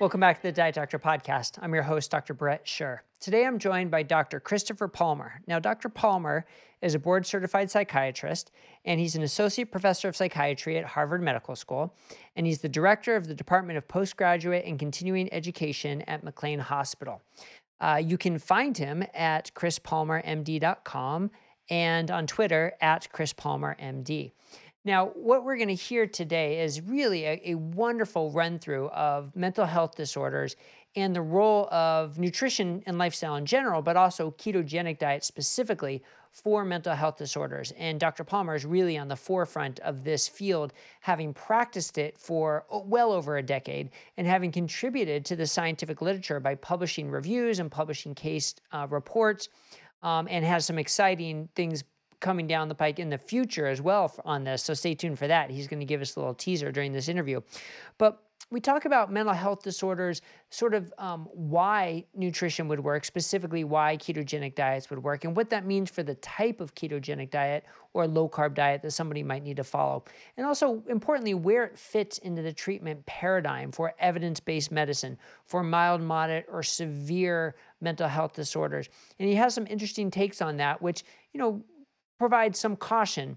Welcome back to the Diet Doctor podcast. I'm your host, Dr. Bret Scher. Today I'm joined by Dr. Christopher Palmer. Now, Dr. Palmer is a board certified psychiatrist, and he's an associate professor of psychiatry at Harvard Medical School, and he's the director of the Department of Postgraduate and Continuing Education at McLean Hospital. Uh, you can find him at chrispalmermd.com and on Twitter at chrispalmermd. Now, what we're going to hear today is really a, a, wonderful run through of mental health disorders and the role of nutrition and lifestyle in general, but also ketogenic diet specifically for mental health disorders. And Dr. Palmer is really on the forefront of this field, having practiced it for oh, well over a decade and having contributed to the scientific literature by publishing reviews and publishing case uh, reports. Um, and has some exciting things coming down the pike in the future as well on this. So stay tuned for that. He's going to give us a little teaser during this interview. But we talk about mental health disorders, sort of um, why nutrition would work, specifically why ketogenic diets would work, and what that means for the type of ketogenic diet or low carb diet that somebody might need to follow. And also, importantly, where it fits into the treatment paradigm for evidence based medicine for mild, moderate, or severe mental health disorders. And he has some interesting takes on that, which, you know, provide some caution.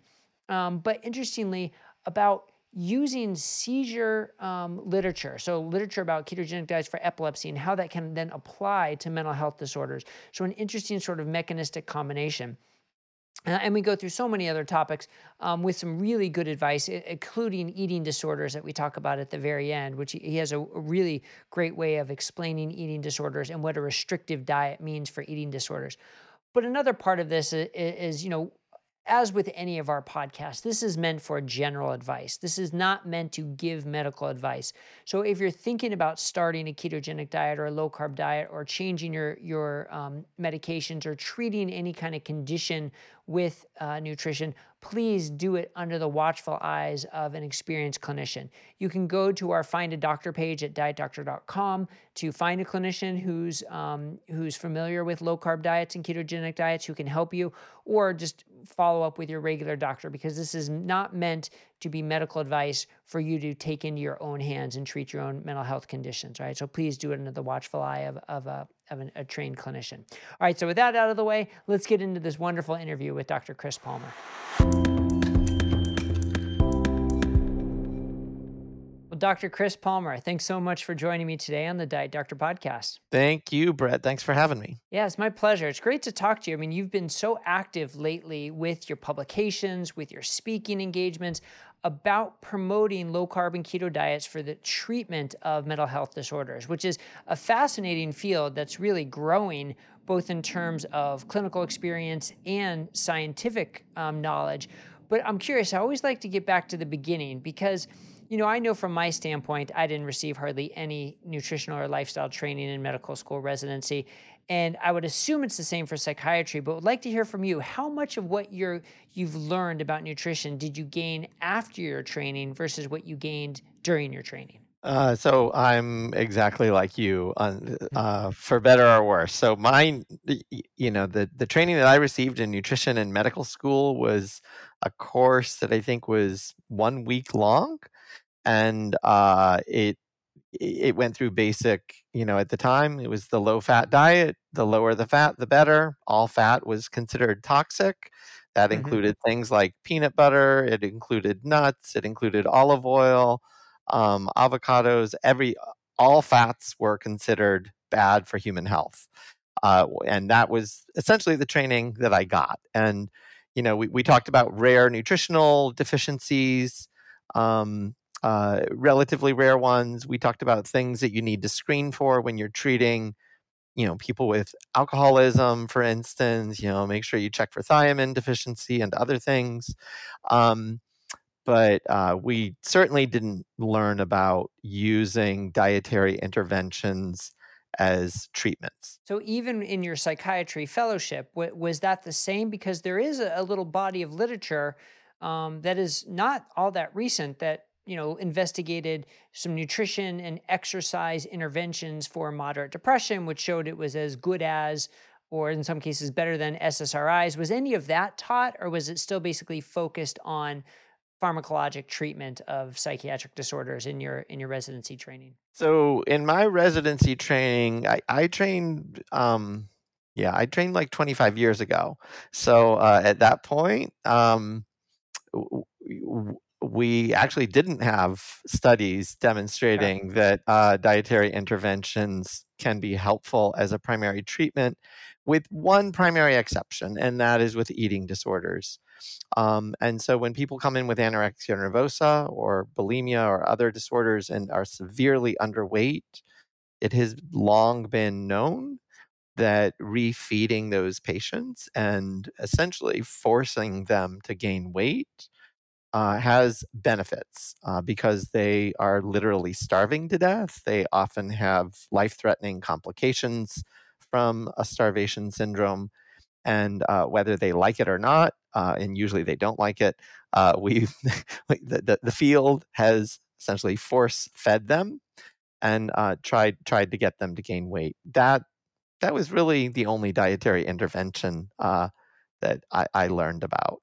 Um, but interestingly, about using seizure um, literature, so literature about ketogenic diets for epilepsy and how that can then apply to mental health disorders. So, an interesting sort of mechanistic combination. Uh, and we go through so many other topics um, with some really good advice, including eating disorders that we talk about at the very end, which he has a, really great way of explaining eating disorders and what a restrictive diet means for eating disorders. But another part of this is, is you know, as with any of our podcasts, this is meant for general advice. This is not meant to give medical advice. So if you're thinking about starting a ketogenic diet or a low carb diet or changing your your um, medications or treating any kind of condition with uh, nutrition, please do it under the watchful eyes of an experienced clinician. You can go to our Find a Doctor page at dietdoctor.com to find a clinician who's um, who's familiar with low carb diets and ketogenic diets who can help you, or just follow up with your regular doctor because this is not meant to be medical advice for you to take into your own hands and treat your own mental health conditions, right? So please do it under the watchful eye of, of, a, of an, a trained clinician. All right, so with that out of the way, let's get into this wonderful interview with Dr. Chris Palmer. Dr. Chris Palmer, thanks so much for joining me today on the Diet Doctor podcast. Thank you, Bret. Thanks for having me. Yeah, it's my pleasure. It's great to talk to you. I mean, you've been so active lately with your publications, with your speaking engagements about promoting low carb and keto diets for the treatment of mental health disorders, which is a fascinating field that's really growing both in terms of clinical experience and scientific um, knowledge. But I'm curious, I always like to get back to the beginning because you know, I know from my standpoint, I didn't receive hardly any nutritional or lifestyle training in medical school residency. And I would assume it's the same for psychiatry, but would like to hear from you. How much of what you're you've learned about nutrition did you gain after your training versus what you gained during your training? Uh, so I'm exactly like you, on, uh, for better or worse. So mine, you know, the the training that I received in nutrition in medical school was a course that I think was one week long and uh, it it went through basic you know at the time it was the low fat diet the lower the fat the better all fat was considered toxic that mm-hmm. included things like peanut butter it included nuts it included olive oil um, avocados every all fats were considered bad for human health uh, and that was essentially the training that i got and you know we, we talked about rare nutritional deficiencies um, uh, relatively rare ones. We talked about things that you need to screen for when you're treating, you know, people with alcoholism, for instance. You know, make sure you check for thiamine deficiency and other things. Um, but uh, we certainly didn't learn about using dietary interventions as treatments. So even in your psychiatry fellowship, was that the same? Because there is a little body of literature um, that is not all that recent that you know, investigated some nutrition and exercise interventions for moderate depression, which showed it was as good as, or in some cases better than SSRIs. Was any of that taught, or was it still basically focused on pharmacologic treatment of psychiatric disorders in your in your residency training? So in my residency training, I, I trained um yeah, I trained like 25 years ago. So uh, at that point, um, we actually didn't have studies demonstrating that uh, dietary interventions can be helpful as a primary treatment, with one primary exception, and that is with eating disorders. Um, and so when people come in with anorexia nervosa or bulimia or other disorders and are severely underweight, it has long been known that refeeding those patients and essentially forcing them to gain weight uh, has benefits uh, because they are literally starving to death. They often have life threatening complications from a starvation syndrome. And uh, whether they like it or not, uh, and usually they don't like it, uh, we the, the, the, field has essentially force fed them and uh, tried tried to get them to gain weight. That that was really the only dietary intervention that I, I learned about.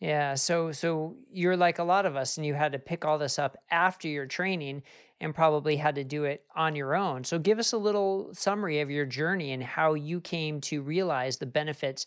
Yeah, so so you're like a lot of us and you had to pick all this up after your training and probably had to do it on your own. So give us a little summary of your journey and how you came to realize the benefits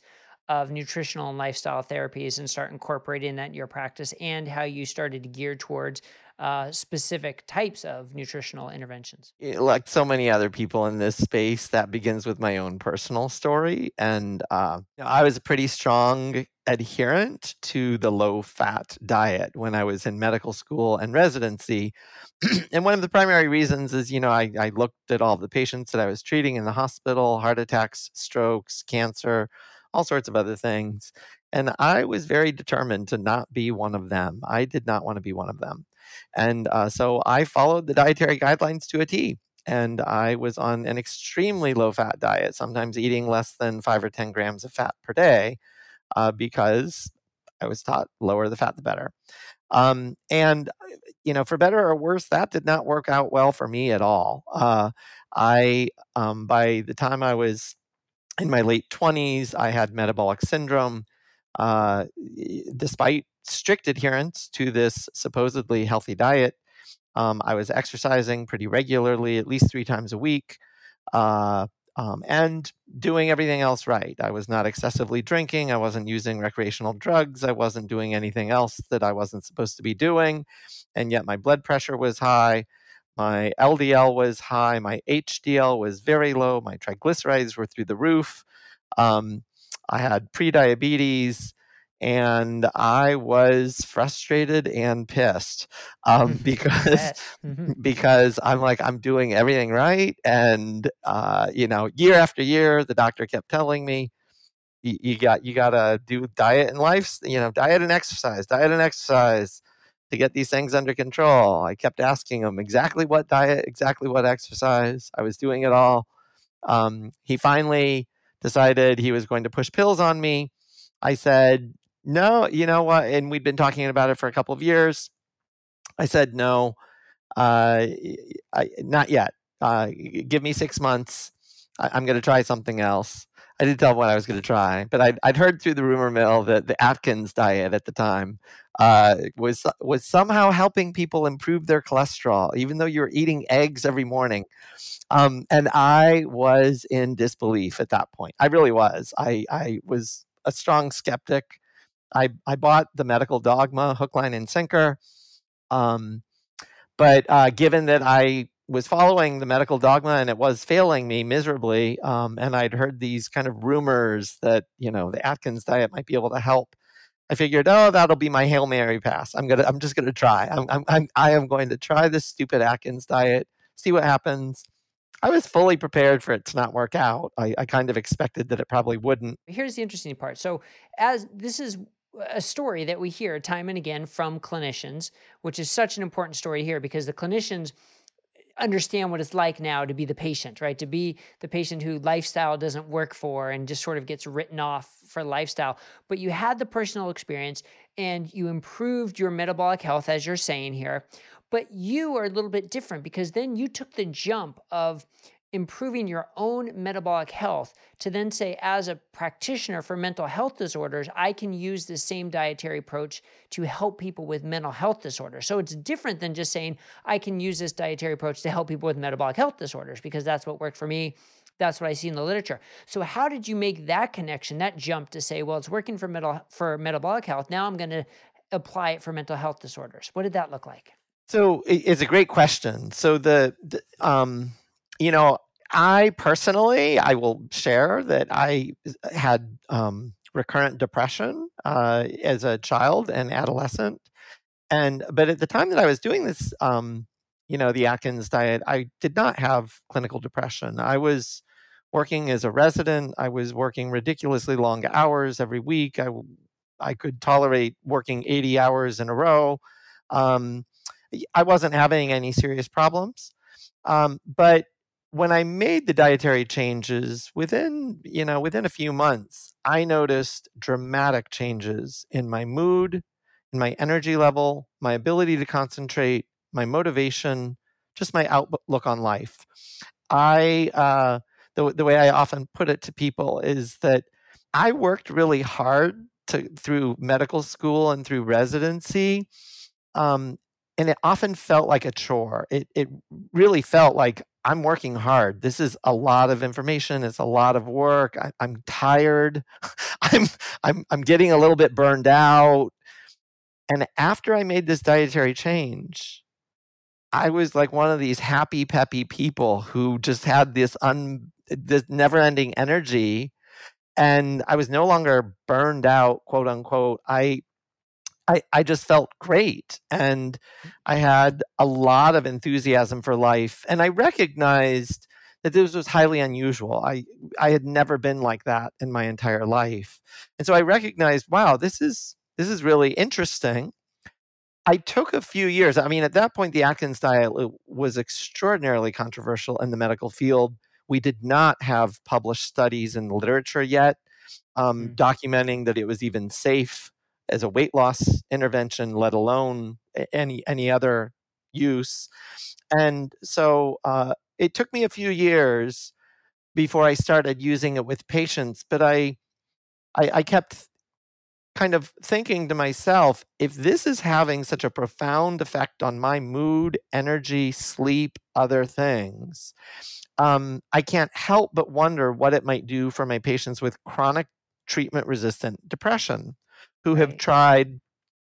of nutritional and lifestyle therapies and start incorporating that in your practice and how you started to gear towards uh, specific types of nutritional interventions? Like so many other people in this space, that begins with my own personal story. And uh, I was a pretty strong adherent to the low fat diet when I was in medical school and residency. and one of the primary reasons is, you know, I, I looked at all the patients that I was treating in the hospital heart attacks, strokes, cancer, all sorts of other things. And I was very determined to not be one of them. I did not want to be one of them. And uh, so I followed the dietary guidelines to a T. And I was on an extremely low fat diet, sometimes eating less than five or 10 grams of fat per day, uh, because I was taught lower the fat, the better. Um, and, you know, for better or worse, that did not work out well for me at all. Uh, I, um, by the time I was in my late 20s, I had metabolic syndrome. Uh, despite strict adherence to this supposedly healthy diet, um, I was exercising pretty regularly, at least three times a week, uh, um, and doing everything else right. I was not excessively drinking. I wasn't using recreational drugs. I wasn't doing anything else that I wasn't supposed to be doing. And yet my blood pressure was high. My LDL was high. My HDL was very low. My triglycerides were through the roof. Um, I had prediabetes and I was frustrated and pissed um, because mm-hmm. because I'm like I'm doing everything right, and uh, you know, year after year, the doctor kept telling me, you, you got you got to do diet and life, you know, diet and exercise, diet and exercise to get these things under control. I kept asking him exactly what diet, exactly what exercise. I was doing it all. Um, he finally decided he was going to push pills on me. I said, no, you know what? And we'd been talking about it for a couple of years. I said, no, uh, I, not yet. Uh, give me six months. I, am going to try something else. I didn't tell him what I was going to try, but I'd, I'd, heard through the rumor mill that the Atkins diet at the time uh, was was somehow helping people improve their cholesterol, even though you were eating eggs every morning. Um, and I was in disbelief at that point. I really was. I, I was a strong skeptic. I, I bought the medical dogma hook, line, and sinker. Um, but uh, given that I was following the medical dogma and it was failing me miserably, um, and I'd heard these kind of rumors that you know the Atkins diet might be able to help, I figured, oh, that'll be my hail mary pass. I'm gonna, I'm just gonna try. I'm, I'm, I'm I am going to try this stupid Atkins diet, see what happens. I was fully prepared for it to not work out. I, I kind of expected that it probably wouldn't. Here's the interesting part. So, as this is a story that we hear time and again from clinicians, which is such an important story here because the clinicians understand what it's like now to be the patient, right? To be the patient who lifestyle doesn't work for and just sort of gets written off for lifestyle. But you had the personal experience and you improved your metabolic health, as you're saying here. But you are a little bit different because then you took the jump of improving your own metabolic health to then say, as a practitioner for mental health disorders, I can use the same dietary approach to help people with mental health disorders. So it's different than just saying, I can use this dietary approach to help people with metabolic health disorders, because that's what worked for me. That's what I see in the literature. So how did you make that connection, that jump to say, well, it's working for mental for metabolic health. Now I'm going to apply it for mental health disorders. What did that look like? So it's a great question. So the, the um, you know, I personally, I will share that I had um, recurrent depression uh, as a child and adolescent, and but at the time that I was doing this, um, you know, the Atkins diet, I did not have clinical depression. I was working as a resident. I was working ridiculously long hours every week. I I could tolerate working 80 hours in a row. Um, I wasn't having any serious problems. Um, but when I made the dietary changes within, you know, within a few months, I noticed dramatic changes in my mood, in my energy level, my ability to concentrate, my motivation, just my outlook on life. I uh, the the way I often put it to people is that I worked really hard to through medical school and through residency um, and it often felt like a chore. It it really felt like I'm working hard. This is a lot of information. It's a lot of work. I, am tired. I'm I'm I'm getting a little bit burned out. And after I made this dietary change, I was like one of these happy peppy people who just had this un this never-ending energy and I was no longer burned out, quote unquote. I I, I just felt great and I had a lot of enthusiasm for life and I recognized that this was highly unusual. I I had never been like that in my entire life. And so I recognized, wow, this is this is really interesting. I took a few years. I mean, at that point the Atkins diet was extraordinarily controversial in the medical field. We did not have published studies in the literature yet um, mm. documenting that it was even safe as a weight loss intervention, let alone any any other use. And so uh, it took me a few years before I started using it with patients, but I, I, I kept kind of thinking to myself, if this is having such a profound effect on my mood, energy, sleep, other things, um, I can't help but wonder what it might do for my patients with chronic treatment resistant depression who have tried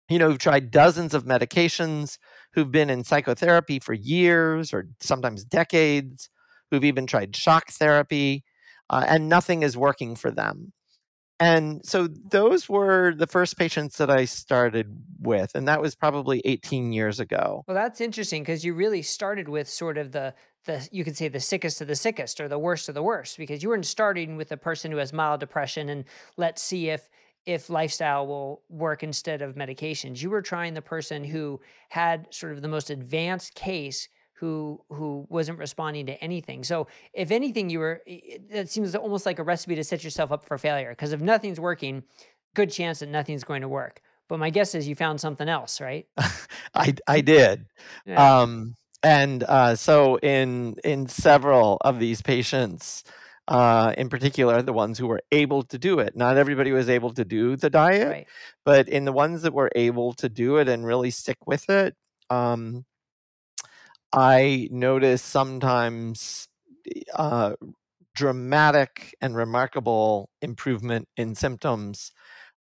you know who've tried dozens of medications who've been in psychotherapy for years or sometimes decades who've even tried shock therapy uh, and nothing is working for them and so those were the first patients that I started with, and that was probably 18 years ago. Well, that's interesting because you really started with sort of the the you could say the sickest of the sickest or the worst of the worst because you weren't starting with a person who has mild depression and let's see if if lifestyle will work instead of medications. You were trying the person who had sort of the most advanced case who who wasn't responding to anything. So if anything, you were that seems almost like a recipe to set yourself up for failure. Because if nothing's working, good chance that nothing's going to work. But my guess is you found something else, right? I I did. Yeah. Um, and uh, so in in several of these patients, uh, in particular, the ones who were able to do it. Not everybody was able to do the diet, right. but in the ones that were able to do it and really stick with it, um, I noticed sometimes uh, dramatic and remarkable improvement in symptoms.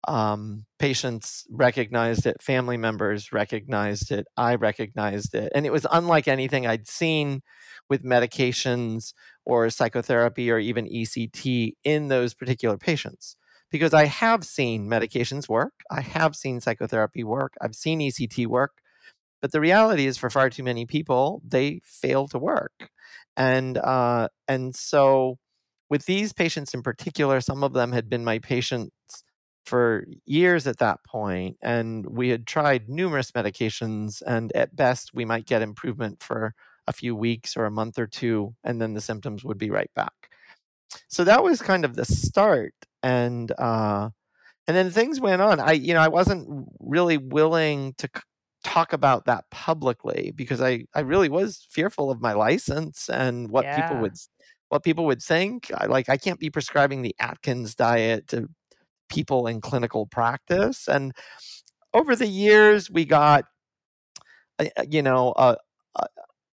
Um, patients recognized it, family members recognized it, I recognized it. And it was unlike anything I'd seen with medications or psychotherapy or even ECT in those particular patients. Because I have seen medications work, I have seen psychotherapy work, I've seen ECT work, but the reality is, for far too many people, they fail to work, and uh, and so with these patients in particular, some of them had been my patients for years at that point, and we had tried numerous medications, and at best we might get improvement for a few weeks or a month or two, and then the symptoms would be right back. So that was kind of the start, and uh, and then things went on. I you know I wasn't really willing to talk about that publicly because I, I really was fearful of my license and what yeah. people would what people would think. I, like I can't be prescribing the Atkins diet to people in clinical practice. And over the years, we got, uh, uh, you know, a, a,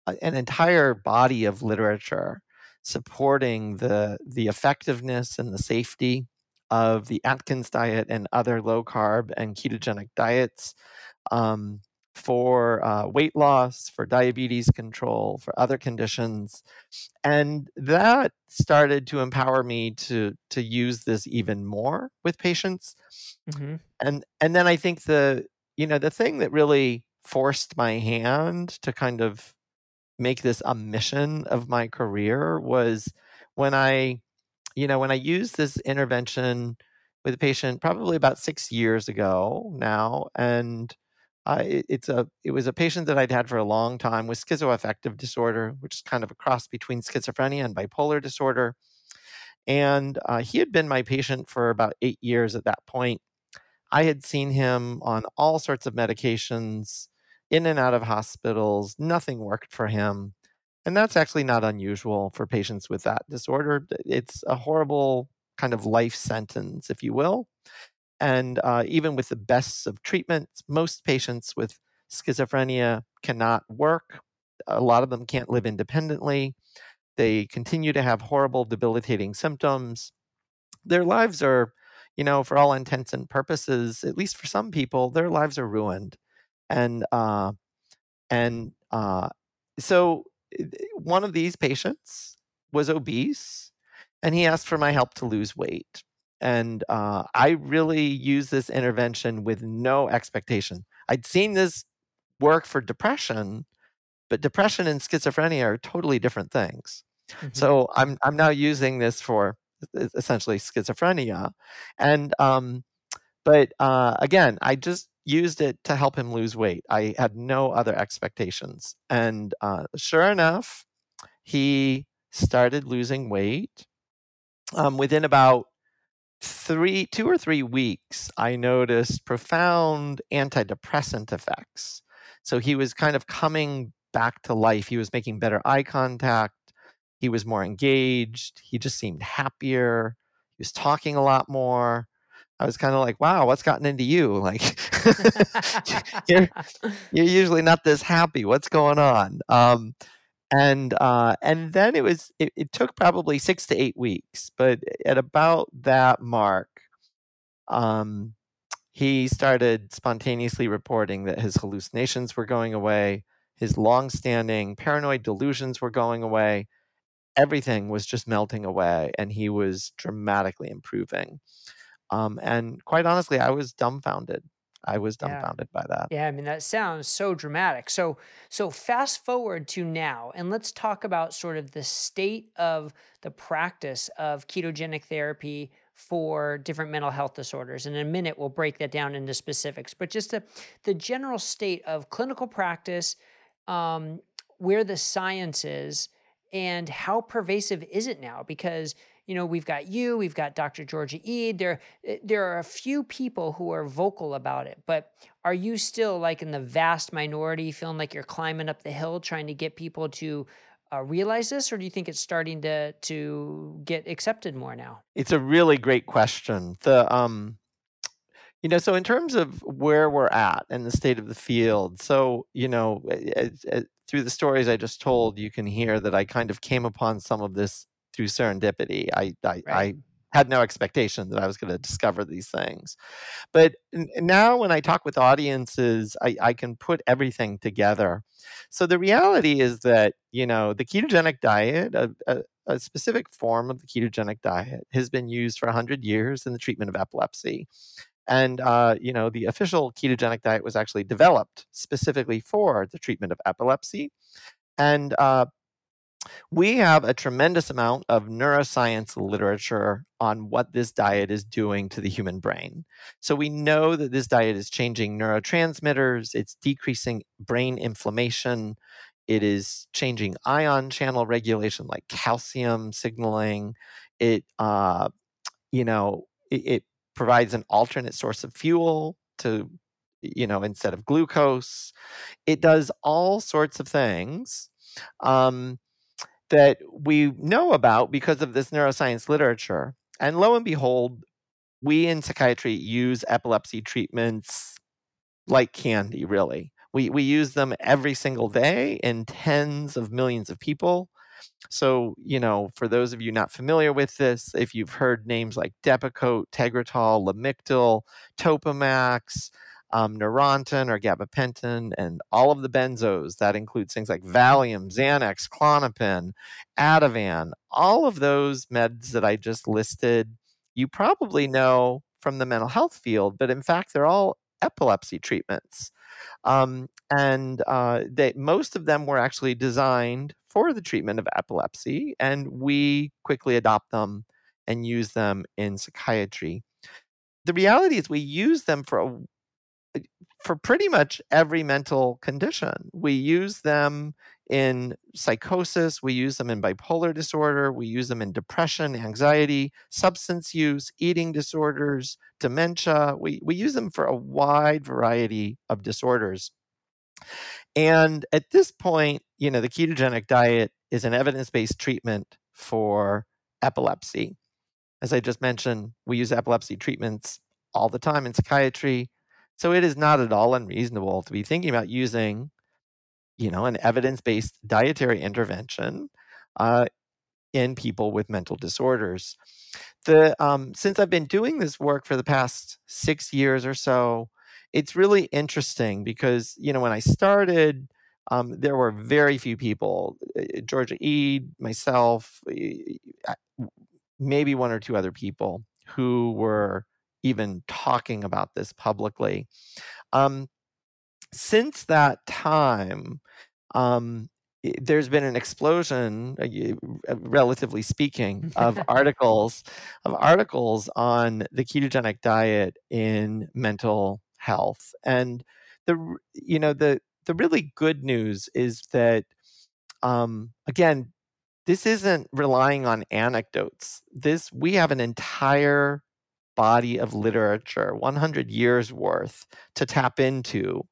an entire body of literature supporting the the effectiveness and the safety of the Atkins diet and other low carb and ketogenic diets um, for uh, weight loss, for diabetes control, for other conditions, and that started to empower me to to use this even more with patients. Mm-hmm. And and then I think the you know the thing that really forced my hand to kind of make this a mission of my career was when I, you know, when I used this intervention with a patient probably about six years ago now, and I, it's a it was a patient that I'd had for a long time with schizoaffective disorder, which is kind of a cross between schizophrenia and bipolar disorder. And uh, he had been my patient for about eight years at that point. I had seen him on all sorts of medications, in and out of hospitals. Nothing worked for him. And that's actually not unusual for patients with that disorder. It's a horrible kind of life sentence, if you will. And uh, even with the best of treatments, most patients with schizophrenia cannot work. A lot of them can't live independently. They continue to have horrible, debilitating symptoms. Their lives are, you know, for all intents and purposes, at least for some people, their lives are ruined and uh, and uh, so eh, one of these patients was obese, and he asked for my help to lose weight. And uh, I really used this intervention with no expectation. I'd seen this work for depression, but depression and schizophrenia are totally different things. Mm-hmm. So I'm I'm now using this for essentially schizophrenia, and um, but uh, again, I just used it to help him lose weight. I had no other expectations. And uh, sure enough, he started losing weight. Um, within about three, two or three weeks, I noticed profound antidepressant effects. So he was kind of coming back to life. He was making better eye contact. He was more engaged. He just seemed happier. He was talking a lot more. I was kind of like, wow, what's gotten into you? Like, you're, you're usually not this happy. What's going on? Um, and uh, and then it was it, it, took probably six to eight weeks, but at about that mark, um, he started spontaneously reporting that his hallucinations were going away, his long-standing paranoid delusions were going away, everything was just melting away, and he was dramatically improving. Um, and quite honestly, I was dumbfounded. I was dumbfounded yeah. by that. Yeah, I mean that sounds so dramatic. So so fast forward to now and let's talk about sort of the state of the practice of ketogenic therapy for different mental health disorders. And in a minute we'll break that down into specifics, but just the the general state of clinical practice um, where the science is and how pervasive is it now because you know, we've got you, we've got Dr. Georgia Ede. There, eh, there are a few people who are vocal about it, but are you still like in the vast minority, feeling like you're climbing up the hill, trying to get people to uh, realize this, or do you think it's starting to to get accepted more now? It's a really great question. The um, you know, so in terms of where we're at and the state of the field, so you know, as, as, through the stories I just told, you can hear that I kind of came upon some of this through serendipity. I I, right. I had no expectation that I was going to discover these things. But now, when I talk with audiences, I, I can put everything together. So the reality is that you know the ketogenic diet, a, a, a specific form of the ketogenic diet, has been used for hundred years in the treatment of epilepsy. And uh, you know the official ketogenic diet was actually developed specifically for the treatment of epilepsy. And uh, we have a tremendous amount of neuroscience literature on what this diet is doing to the human brain. So we know that this diet is changing neurotransmitters, it's decreasing brain inflammation, it is changing ion channel regulation like calcium signaling. It, uh, you know, it, it provides an alternate source of fuel to, you know, instead of glucose. It does all sorts of things. Um, that we know about because of this neuroscience literature. And lo and behold, we in psychiatry use epilepsy treatments like candy, really. We, we use them every single day in tens of millions of people. So, you know, for those of you not familiar with this, if you've heard names like Depakote, Tegretol, Lamictal, Topamax, um, Neurontin or gabapentin, and all of the benzos. That includes things like Valium, Xanax, Klonopin, Ativan, all of those meds that I just listed. You probably know from the mental health field, but in fact, they're all epilepsy treatments. Um, and uh, they, most of them were actually designed for the treatment of epilepsy, and we quickly adopt them and use them in psychiatry. The reality is, we use them for a for pretty much every mental condition. We use them in psychosis, we use them in bipolar disorder, we use them in depression, anxiety, substance use, eating disorders, dementia. We, we use them for a wide variety of disorders. And at this point, you know, the ketogenic diet is an evidence based treatment for epilepsy. As I just mentioned, we use epilepsy treatments all the time in psychiatry. So it is not at all unreasonable to be thinking about using, you know, an evidence-based dietary intervention uh, in people with mental disorders. The um, since I've been doing this work for the past six years or so, it's really interesting because you know when I started, um, there were very few people. Uh, Georgia Ede, myself, maybe one or two other people who were even talking about this publicly. Um, since that time, um, there's been an explosion, uh, relatively speaking, of articles of articles on the ketogenic diet in mental health, and the you know the the really good news is that um, again, this isn't relying on anecdotes. This we have an entire body of literature, 100 years worth, to tap into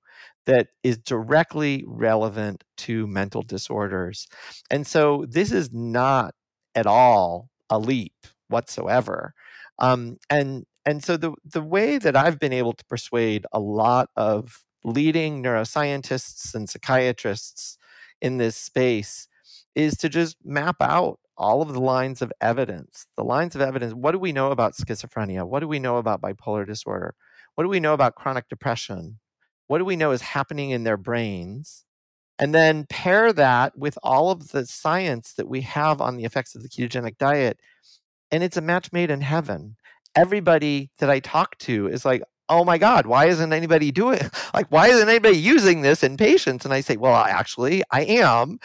that is directly relevant to mental disorders. And so this is not at all a leap whatsoever. Um, and and so the the way that I've been able to persuade a lot of leading neuroscientists and psychiatrists in this space is to just map out all of the lines of evidence. The lines of evidence what do we know about schizophrenia? What do we know about bipolar disorder? What do we know about chronic depression? What do we know is happening in their brains? And then pair that with all of the science that we have on the effects of the ketogenic diet. And it's a match made in heaven. Everybody that I talk to is like, oh my God, why isn't anybody doing like why isn't anybody using this in patients? And I say, well, actually, I am.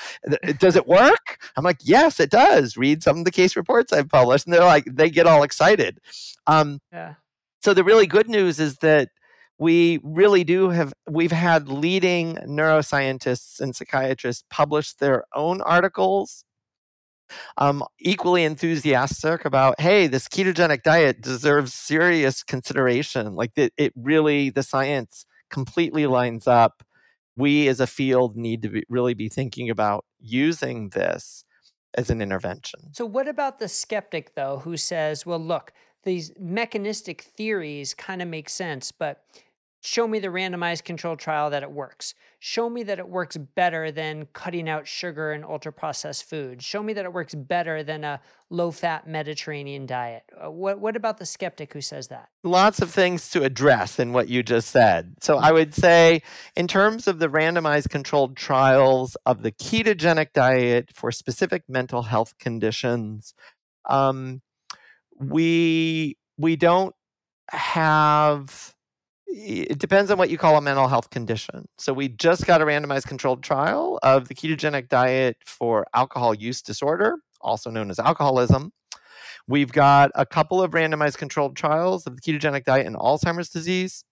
Does it work? I'm like, yes, it does. Read some of the case reports I've published, and they're like, they get all excited. Um, yeah. So the really good news is that we really do have we've had leading neuroscientists and psychiatrists publish their own articles um, equally enthusiastic about, hey, this ketogenic diet deserves serious consideration. Like it, it really, the science completely lines up. We as a field need to be, really be thinking about using this as an intervention. So, what about the skeptic, though, who says, well, look, these mechanistic theories kind of make sense, but Show me the randomized controlled trial that it works. Show me that it works better than cutting out sugar and ultra processed food. Show me that it works better than a low fat Mediterranean diet. Uh, what, what about the skeptic who says that? Lots of things to address in what you just said. So I would say, in terms of the randomized controlled trials of the ketogenic diet for specific mental health conditions, um, we we don't have it depends on what you call a mental health condition. So we just got a randomized controlled trial of the ketogenic diet for alcohol use disorder, also known as alcoholism. We've got a couple of randomized controlled trials of the ketogenic diet in Alzheimer's disease.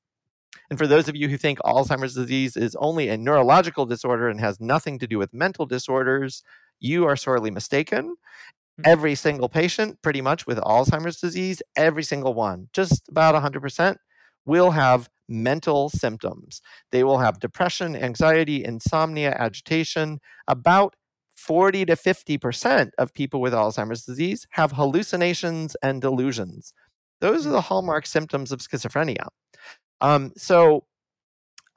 And for those of you who think Alzheimer's disease is only a neurological disorder and has nothing to do with mental disorders, you are sorely mistaken. Hmm. Every single patient, pretty much with Alzheimer's disease, every single one, just about 100%, will have mental symptoms. They will have depression, anxiety, insomnia, agitation. About 40 to 50% of people with Alzheimer's disease have hallucinations and delusions. Those are the hallmark symptoms of schizophrenia. Um, so,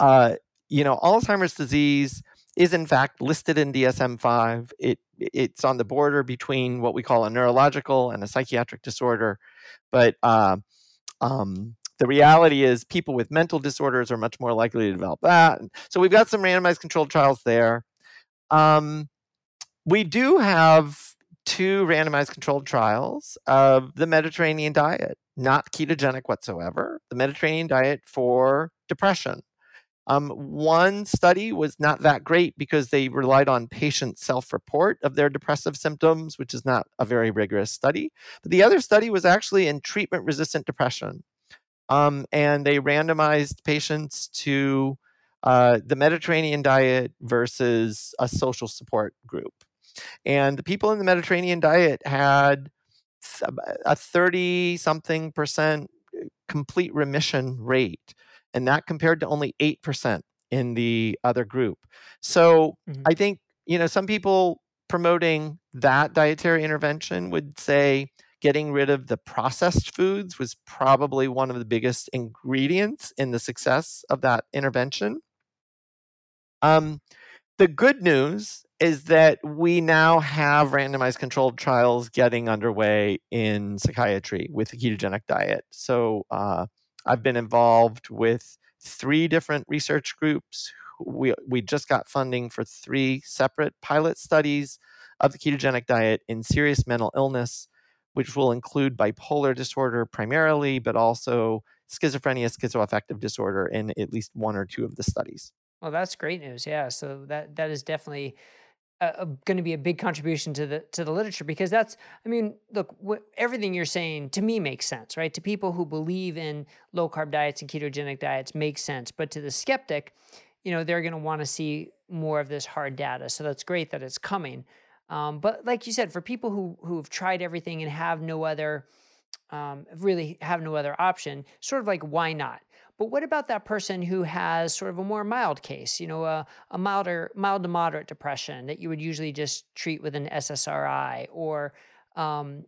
uh, you know, Alzheimer's disease is in fact listed in DSM-5. It it's on the border between what we call a neurological and a psychiatric disorder, but uh, um, the reality is people with mental disorders are much more likely to develop that. So we've got some randomized controlled trials there. Um, we do have two randomized controlled trials of the Mediterranean diet, not ketogenic whatsoever, the Mediterranean diet for depression. Um, one study was not that great because they relied on patient self report of their depressive symptoms, which is not a very rigorous study. But the other study was actually in treatment resistant depression. Um, and they randomized patients to uh, the Mediterranean diet versus a social support group. And the people in the Mediterranean diet had a 30 something percent uh, complete remission rate and that compared to only 8% in the other group. So mm-hmm. I think, you know, some people promoting that dietary intervention would say getting rid of the processed foods was probably one of the biggest ingredients in the success of that intervention. Um, the good news is that we now have randomized controlled trials getting underway in psychiatry with the ketogenic diet. So uh, I've been involved with three different research groups. We, we just got funding for three separate pilot studies of the ketogenic diet in serious mental illness, which will include bipolar disorder primarily, but also schizophrenia, schizoaffective disorder in at least one or two of the studies. Well, that's great news. Yeah. So that that is definitely going to be a big contribution to the to the literature because that's i mean look everything you're saying to me makes sense right to people who believe in low carb diets and ketogenic diets makes sense but to the skeptic you know they're going to want to see more of this hard data so that's great that it's coming um, but like you said for people who who've tried everything and have no other um, really have no other option sort of like why not but what about that person who has sort of a more mild case, you know, a, a milder, mild to moderate depression that you would usually just treat with an SSRI or, um,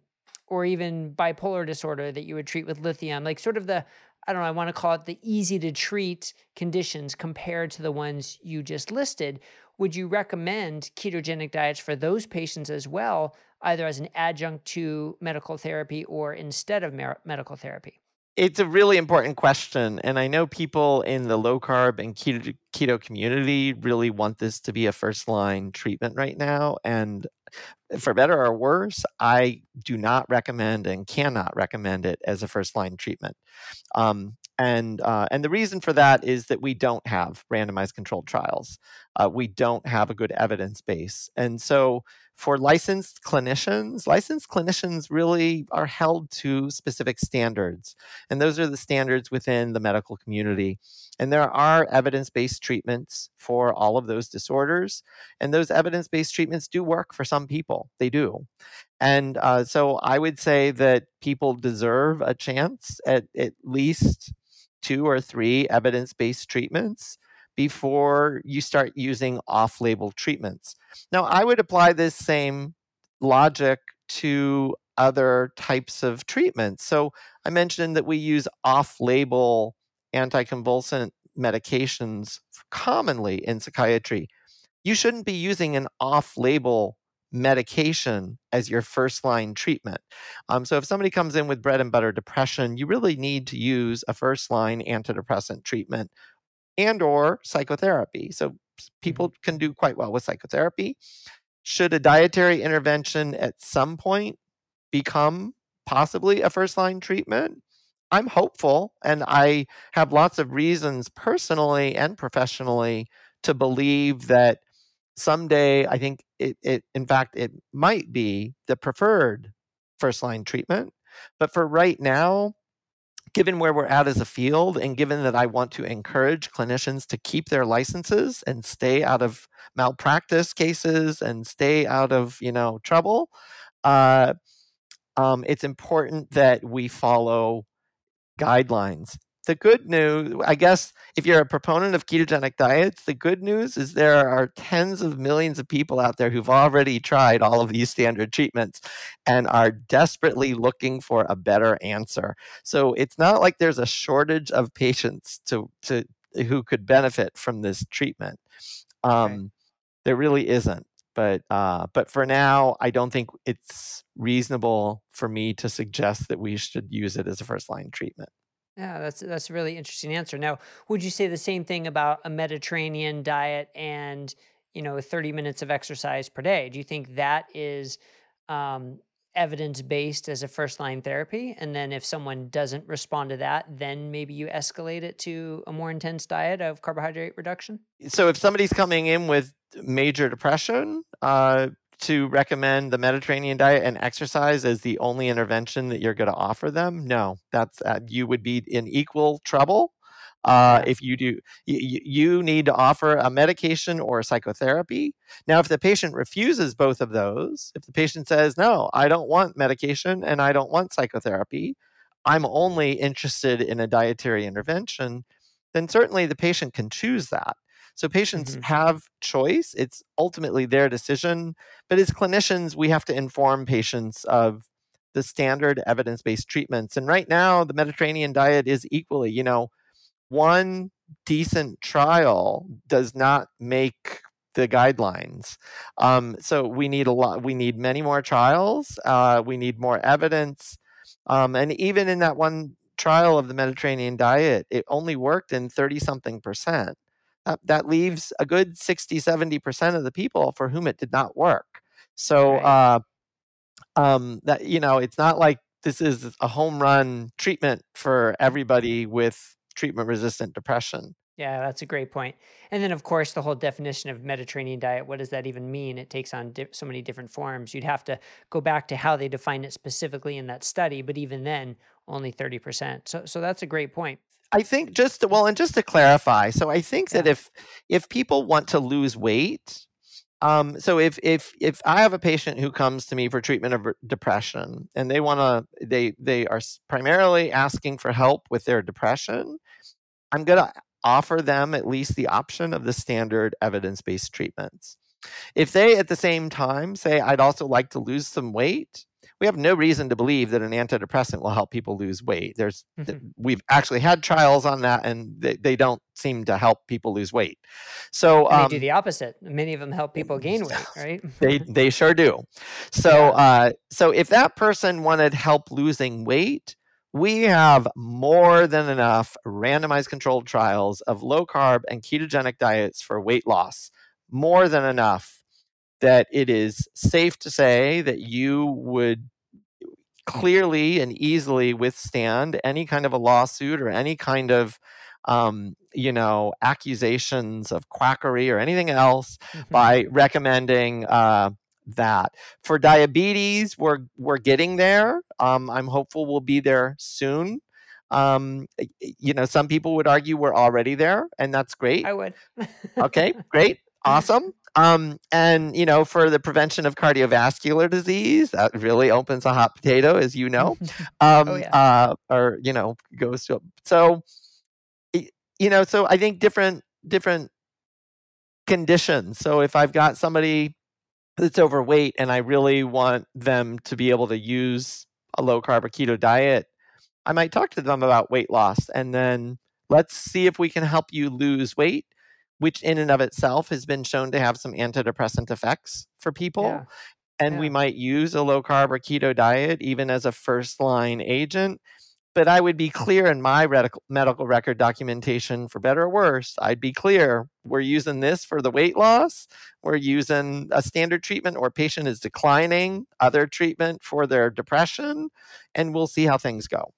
or even bipolar disorder that you would treat with lithium, like sort of the, I don't know, I want to call it the easy to treat conditions compared to the ones you just listed. Would you recommend ketogenic diets for those patients as well, either as an adjunct to medical therapy or instead of mer- medical therapy? it's a really important question and i know people in the low carb and keto, keto community really want this to be a first line treatment right now and for better or worse i do not recommend and cannot recommend it as a first line treatment um, and uh, and the reason for that is that we don't have randomized controlled trials uh, we don't have a good evidence base and so for licensed clinicians, licensed clinicians really are held to specific standards. And those are the standards within the medical community. And there are evidence based treatments for all of those disorders. And those evidence based treatments do work for some people, they do. And uh, so I would say that people deserve a chance at at least two or three evidence based treatments before you start using off label treatments. Now, I would apply this same logic to other types of treatments. So, I mentioned that we use off label anticonvulsant medications commonly in psychiatry. You shouldn't be using an off label medication as your first line treatment. Um, so if somebody comes in with bread and butter depression, you really need to use a first line antidepressant treatment and or psychotherapy. So mm-hmm. people can do quite well with psychotherapy. Should a dietary intervention at some point become possibly a first line treatment? I'm hopeful and I have lots of reasons personally and professionally to believe that someday I think it, it in fact it might be the preferred first line treatment. But for right now, given where we're at as a field and given that I want to encourage clinicians to keep their licenses and stay out of malpractice cases and stay out of you know trouble, uh, um, it's important that we follow guidelines. The good news, I guess, if you're a proponent of ketogenic diets, the good news is there are tens of millions of people out there who've already tried all of these standard treatments and are desperately looking for a better answer. So it's not like there's a shortage of patients to to who could benefit from this treatment. Um. There really isn't. But uh, but for now, I don't think it's reasonable for me to suggest that we should use it as a first line treatment. Yeah, that's that's a really interesting answer. Now, would you say the same thing about a Mediterranean diet and you know 30 minutes of exercise per day? Do you think that is um, evidence based as a first line therapy? And then if someone doesn't respond to that, then maybe you escalate it to a more intense diet of carbohydrate reduction? So if somebody's coming in with major depression, uh, to recommend the Mediterranean diet and exercise as the only intervention that you're going to offer them? No, that's uh, you would be in equal trouble. Uh, if you do, you, you need to offer a medication or a psychotherapy. Now, if the patient refuses both of those, if the patient says, No, I don't want medication and I don't want psychotherapy, I'm only interested in a dietary intervention, then certainly the patient can choose that. So patients mm-hmm. have choice. It's ultimately their decision. But as clinicians, we have to inform patients of the standard evidence based treatments. And right now, the Mediterranean diet is equally, you know, one decent trial does not make the guidelines. Um, so we need a lot. We need many more trials. Uh, we need more evidence. Um, and even in that one trial of the Mediterranean diet, it only worked in 30 something percent uh, that leaves a good 60, 70% of the people for whom it did not work. So, right. uh, um, that, you know, it's not like this is a home run treatment for everybody with treatment resistant depression. Yeah, that's a great point. And then, of course, the whole definition of Mediterranean diet what does that even mean? It takes on di- so many different forms. You'd have to go back to how they define it specifically in that study, but even then, only 30%. So, so that's a great point. I think just to, well, and just to clarify, so I think yeah. that if if people want to lose weight, um, so if if if I have a patient who comes to me for treatment of depression and they want to they they are primarily asking for help with their depression, I'm going to offer them at least the option of the standard evidence based treatments. If they at the same time say I'd also like to lose some weight, we have no reason to believe that an antidepressant will help people lose weight. There's mm-hmm. we've actually had trials on that, and they, they don't seem to help people lose weight. So um, they do um the opposite. Many of them help people gain weight, right? they they sure do. So yeah. uh, so if that person wanted help losing weight, we have more than enough randomized controlled trials of low carb and ketogenic diets for weight loss. More than enough that it is safe to say that you would clearly and easily withstand any kind of a lawsuit or any kind of um, you know accusations of quackery or anything else mm-hmm. by recommending uh, that. For diabetes we're we're getting there. Um, i'm hopeful we'll be there soon. Um, you know some people would argue we're already there and that's great. I would. Okay great awesome um, and you know, for the prevention of cardiovascular disease, that really opens a hot potato, as you know, um, oh, yeah. uh, or you know, goes to so. You know, so I think different different conditions. So if I've got somebody that's overweight and I really want them to be able to use a low carb or keto diet, I might talk to them about weight loss and then let's see if we can help you lose weight which in and of itself has been shown to have some antidepressant effects for people. Yeah. And yeah. we might use a low carb or keto diet even as a first line agent. But I would be clear in my medical record documentation, for better or worse, I'd be clear we're using this for the weight loss. We're using a standard treatment, or patient is declining other treatment for their depression, and we'll see how things go.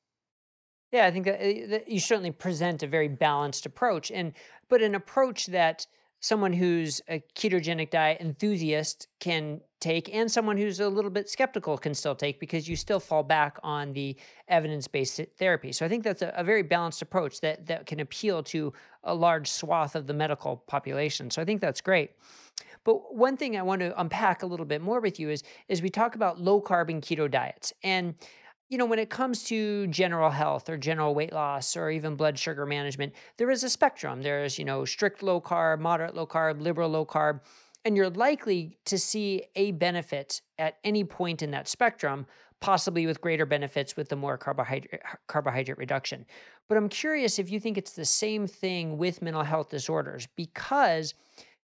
Yeah, I think that, eh, that you certainly present a very balanced approach, and but an approach that someone who's a ketogenic diet enthusiast can take and someone who's a little bit skeptical can still take because you still fall back on the evidence-based therapy. So i think that's a, a, very balanced approach that, that can appeal to a large swath of the medical population. So i think that's great. But one thing i want to unpack a little bit more with you is is we talk about low carb and keto diets and you know, when it comes to general health or general weight loss or even blood sugar management, there is a spectrum. There's, you know, strict low carb, moderate low carb, liberal low carb, and you're likely to see a benefit at any point in that spectrum, possibly with greater benefits with the more carbohydrate carbohydrate reduction. But I'm curious if you think it's the same thing with mental health disorders because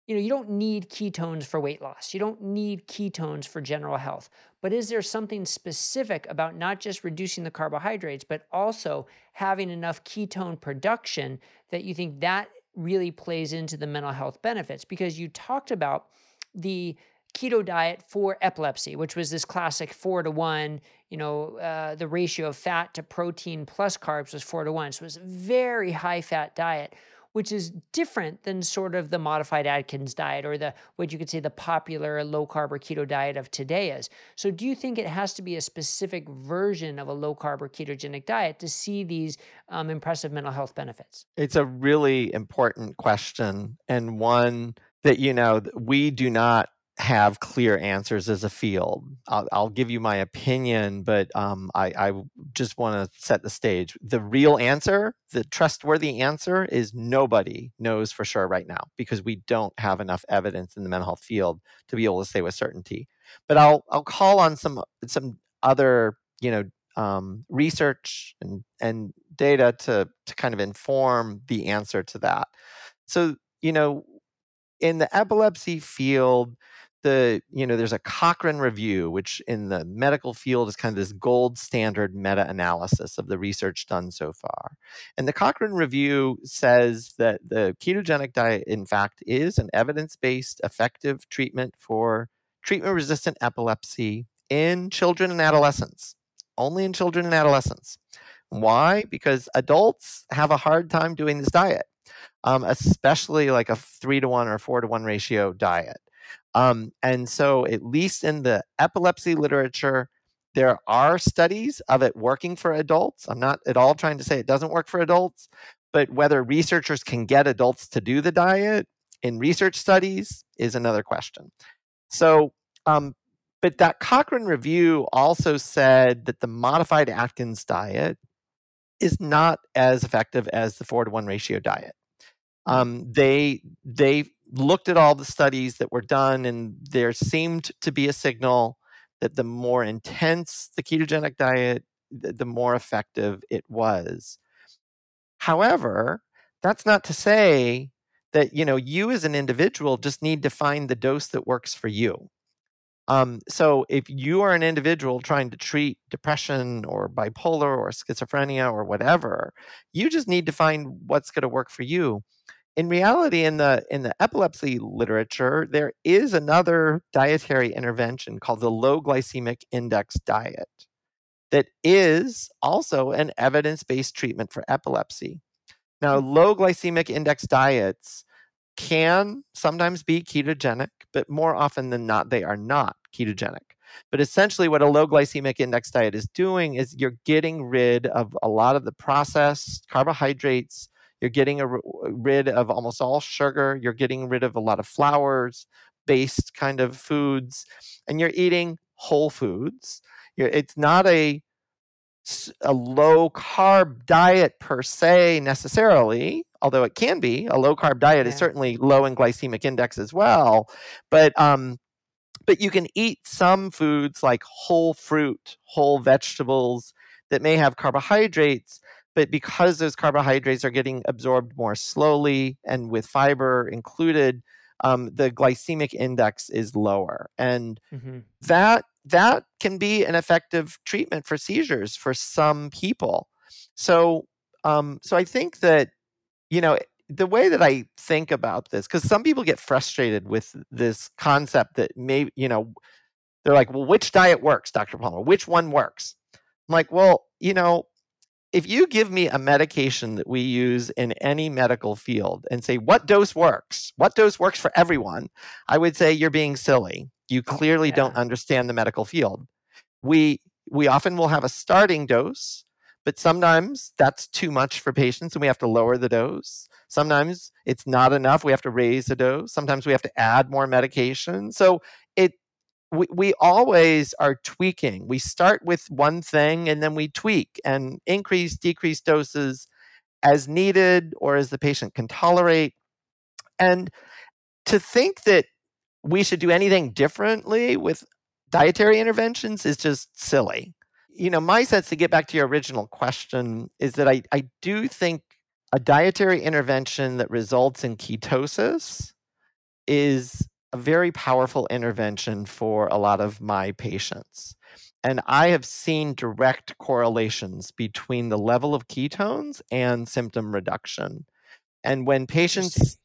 you know, you don't need ketones for weight loss. You don't need ketones for general health. But is there something specific about not just reducing the carbohydrates, but also having enough ketone production that you think that really plays into the mental health benefits? Because you talked about the keto diet for epilepsy, which was this classic four to one, you know, uh, the ratio of fat to protein plus carbs was four to one. So it was a very high fat diet which is different than sort of the modified Atkins diet or the what you could say the popular low carb or keto diet of today is. So do you think it has to be a specific version of a low carb or ketogenic diet to see these um, impressive mental health benefits? It's a really important question and one that you know we do not have clear answers as a field. I'll, I'll give you my opinion, but um, I, I just want to set the stage. The real answer, the trustworthy answer, is nobody knows for sure right now because we don't have enough evidence in the mental health field to be able to say with certainty. But I'll I'll call on some some other you know um, research and and data to to kind of inform the answer to that. So you know, in the epilepsy field the you know there's a Cochrane review which in the medical field is kind of this gold standard meta-analysis of the research done so far. And the Cochrane review says that the ketogenic diet in fact is an evidence-based effective treatment for treatment resistant epilepsy in children and adolescents only in children and adolescents. Why? Because adults have a hard time doing this diet um, especially like a three to one or four to one ratio diet um, and so, at least in the epilepsy literature, there are studies of it working for adults. I'm not at all trying to say it doesn't work for adults, but whether researchers can get adults to do the diet in research studies is another question. So, um, but that Cochrane review also said that the modified Atkins diet is not as effective as the four to one ratio diet. Um, they they looked at all the studies that were done, and there seemed to be a signal that the more intense the ketogenic diet, the more effective it was. However, that's not to say that you know you as an individual just need to find the dose that works for you. Um, so if you are an individual trying to treat depression or bipolar or schizophrenia or whatever, you just need to find what's going to work for you in reality in the in the epilepsy literature there is another dietary intervention called the low glycemic index diet that is also an evidence-based treatment for epilepsy now hmm. low glycemic index diets can sometimes be ketogenic but more often than not they are not ketogenic but essentially what a low glycemic index diet is doing is you're getting rid of a lot of the processed carbohydrates you're getting a, rid of almost all sugar. You're getting rid of a lot of flours based kind of foods, and you're eating whole foods. You're, it's not a a low carb diet per se necessarily, although it can be. A low carb diet yeah. is certainly low in glycemic index as well, but um, but you can eat some foods like whole fruit, whole vegetables that may have carbohydrates, but because those carbohydrates are getting absorbed more slowly and with fiber included um, the glycemic index is lower. And mm-hmm. that that can be an effective treatment for seizures for some people. So um, so i think that you know the way that i think about this because some people get frustrated with this concept that maybe you know they're like well which diet works dr palmer? Which one works? I'm like well you know if you give me a medication that we use in any medical field and say what dose works? What dose works for everyone? I would say you're being silly. You oh, clearly yeah. don't understand the medical field. We we often will have a starting dose but sometimes that's too much for patients and we have to lower the dose. Sometimes it's not enough we have to raise the dose. Sometimes we have to add more medication. So we, we always are tweaking. We start with one thing and then we tweak and increase, decrease doses as needed or as the patient can tolerate. And to think that we should do anything differently with dietary interventions is just silly. You know, my sense to get back to your original question is that I, I do think a dietary intervention that results in ketosis is a very powerful intervention for a lot of my patients. And I have seen direct correlations between the level of ketones and symptom reduction. And when patients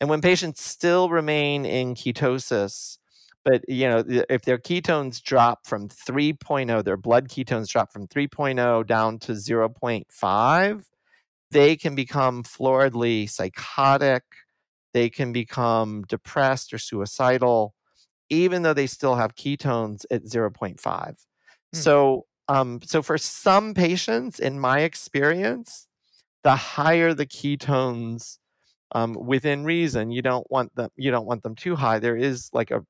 and when patients still remain in ketosis, but you know, if their ketones drop from 3.0, their blood ketones drop from 3.0 down to 0.5, they can become floridly psychotic, they can become depressed or suicidal, even though they still have ketones at 0.5. Hmm. So, um, so for some patients, in my experience, the higher the ketones um, within reason, you don't want them you don't want them too high. There is like a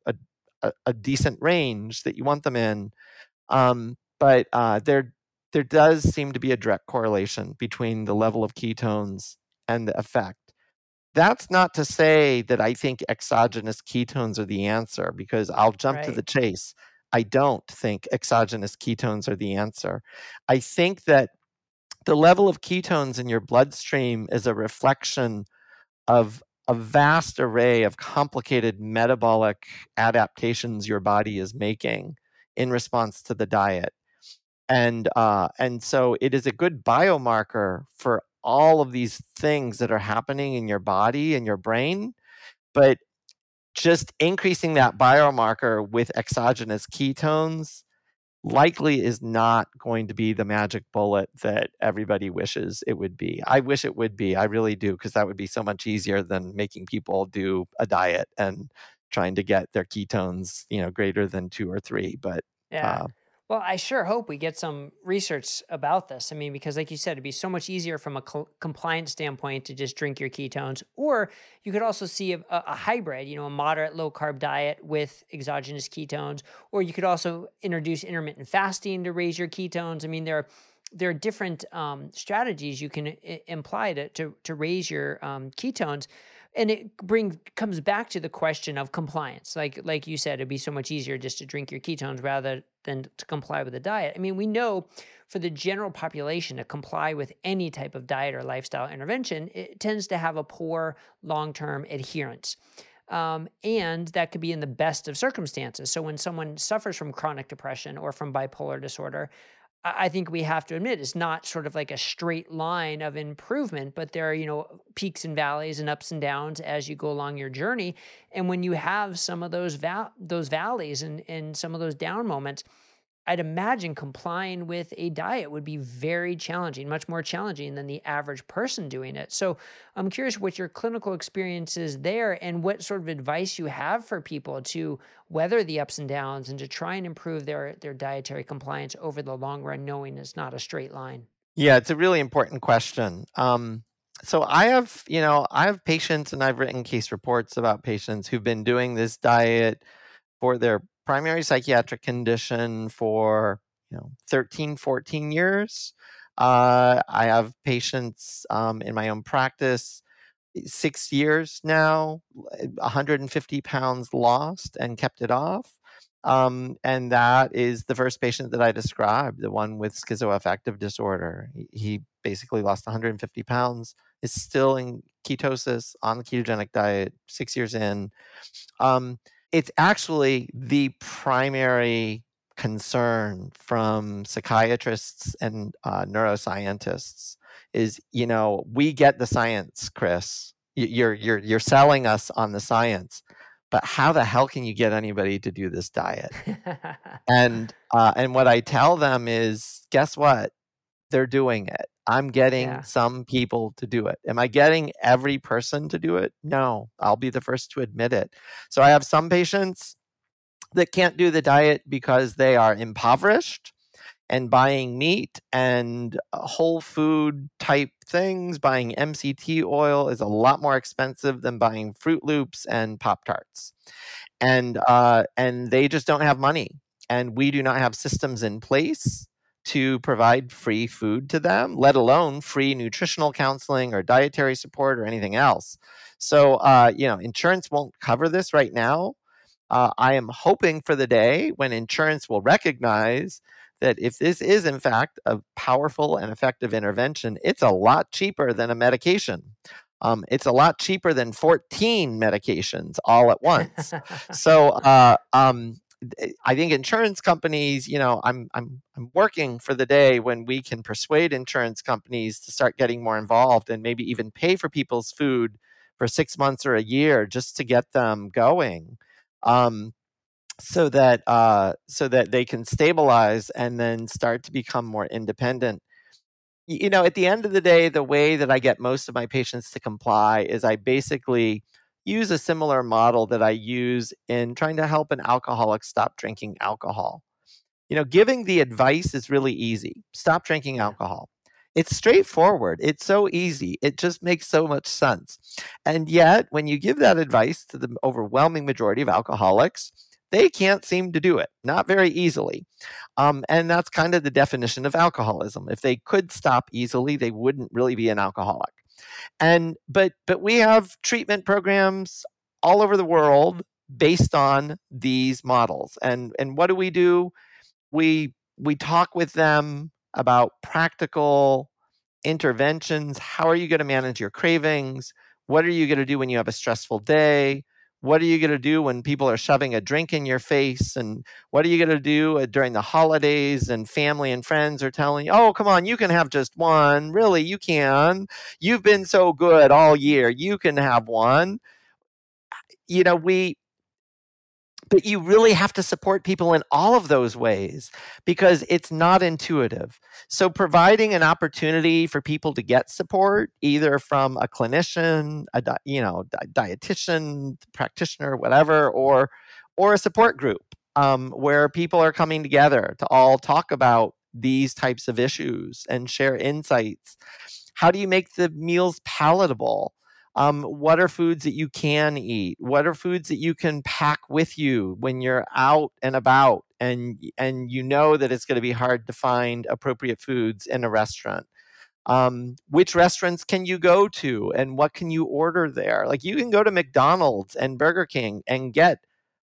a, a decent range that you want them in, um, but uh, there there does seem to be a direct correlation between the level of ketones and the effect. That's not to say that I think exogenous ketones are the answer, because I'll jump right. to the chase. I don't think exogenous ketones are the answer. I think that the level of ketones in your bloodstream is a reflection of a vast array of complicated metabolic adaptations your body is making in response to the diet. And uh, and so it is a good biomarker for all of these things that are happening in your body and your brain, but just increasing that biomarker with exogenous ketones likely is not going to be the magic bullet that everybody wishes it would be. I wish it would be. I really do because that would be so much easier than making people do a diet and trying to get their ketones, you know, greater than 2 or 3, but yeah. Uh, well, I sure hope we get some research about this. I mean, because like you said, it'd be so much easier from a co- compliance standpoint to just drink your ketones. Or you could also see a, a, hybrid, you know, a moderate low carb diet with exogenous ketones. Or you could also introduce intermittent fasting to raise your ketones. I mean, there are there are different um, strategies you can I- imply to, to to raise your um, ketones and it brings comes back to the question of compliance. Like like you said it'd be so much easier just to drink your ketones rather than to comply with the diet. I mean we know for the general population to comply with any type of diet or lifestyle intervention it tends to have a poor long-term adherence. Um, and that could be in the best of circumstances. So, when someone suffers from chronic depression or from bipolar disorder, I think we have to admit it's not sort of like a straight line of improvement, but there are, you know, peaks and valleys and ups and downs as you go along your journey. And when you have some of those those valleys and, and some of those down moments, I'd imagine complying with a diet would be very challenging, much more challenging than the average person doing it. So I'm curious what your clinical experience is there and what sort of advice you have for people to weather the ups and downs and to try and improve their, their dietary compliance over the long run, knowing it's not a straight line. Yeah, it's a really important question. Um, so I have, you know, I have patients and I've written case reports about patients who've been doing this diet for their primary psychiatric condition for you know 13 14 years. Uh, i have patients um, in my own practice eh, six years now 150 pounds lost and kept it off. Um, and that is the first patient that i described the one with schizoaffective disorder. He, he basically lost 150 pounds is still in ketosis on the ketogenic diet six years in. Um, it's actually the primary concern from psychiatrists and uh, neuroscientists is you know we get the science chris. You're you're you're selling us on the science but how the hell can you get anybody to do this diet? And uh, and what i tell them is guess what? They're doing it I'm getting yeah. some people to do it. Am I getting every person to do it? No, I'll be the first to admit it. So I have some patients that can't do the diet because they are impoverished and buying meat and uh, whole food type things, buying MCT oil is a lot more expensive than buying Froot Loops and Pop Tarts. and uh, and they just don't have money, and we do not have systems in place to provide free food to them, let alone free nutritional counseling or dietary support or anything else. So, uh, you know, insurance won't cover this right now. Uh, I am hoping for the day when insurance will recognize that if this is, in fact, a powerful and effective intervention, it's a lot cheaper than a medication. Um, it's a lot cheaper than 14 medications all at once. so, uh, um, I think insurance companies, you know, I'm I'm I'm working for the day when we can persuade insurance companies to start getting more involved and maybe even pay for people's food for six months or a year just to get them going, um, so that uh, so that they can stabilize and then start to become more independent. You know, at the end of the day, the way that I get most of my patients to comply is I basically use a similar model that I use in trying to help an alcoholic stop drinking alcohol. You know, giving the advice is really easy. Stop drinking alcohol. It's straightforward. It's so easy. It just makes so much sense. And yet, when you give that advice to the overwhelming majority of alcoholics, they can't seem to do it, not very easily. Um, and that's kind of the definition of alcoholism. If they could stop easily, they wouldn't really be an alcoholic and but but we have treatment programs all over the world based on these models. And and what do we do? We we talk with them about practical interventions. How are you going to manage your cravings? What are you going to do when you have a stressful day what are you going to do when people are shoving a drink in your face? And what are you going to do uh, during the holidays and family and friends are telling you oh come on you can have just one. Really you can. You've been so good all year. You can have one. You know we but you really have to support people in all of those ways because it's not intuitive. So, providing an opportunity for people to get support, either from a clinician, a di- you know, a dietitian, practitioner, whatever, or or a support group um, where people are coming together to all talk about these types of issues and share insights. How do you make the meals palatable? Um, what are foods that you can eat? What are foods that you can pack with you when you're out and about and and you know that it's going to be hard to find appropriate foods in a restaurant? Um, which restaurants can you go to and what can you order there? Like you can go to mcdonald's and burger king and get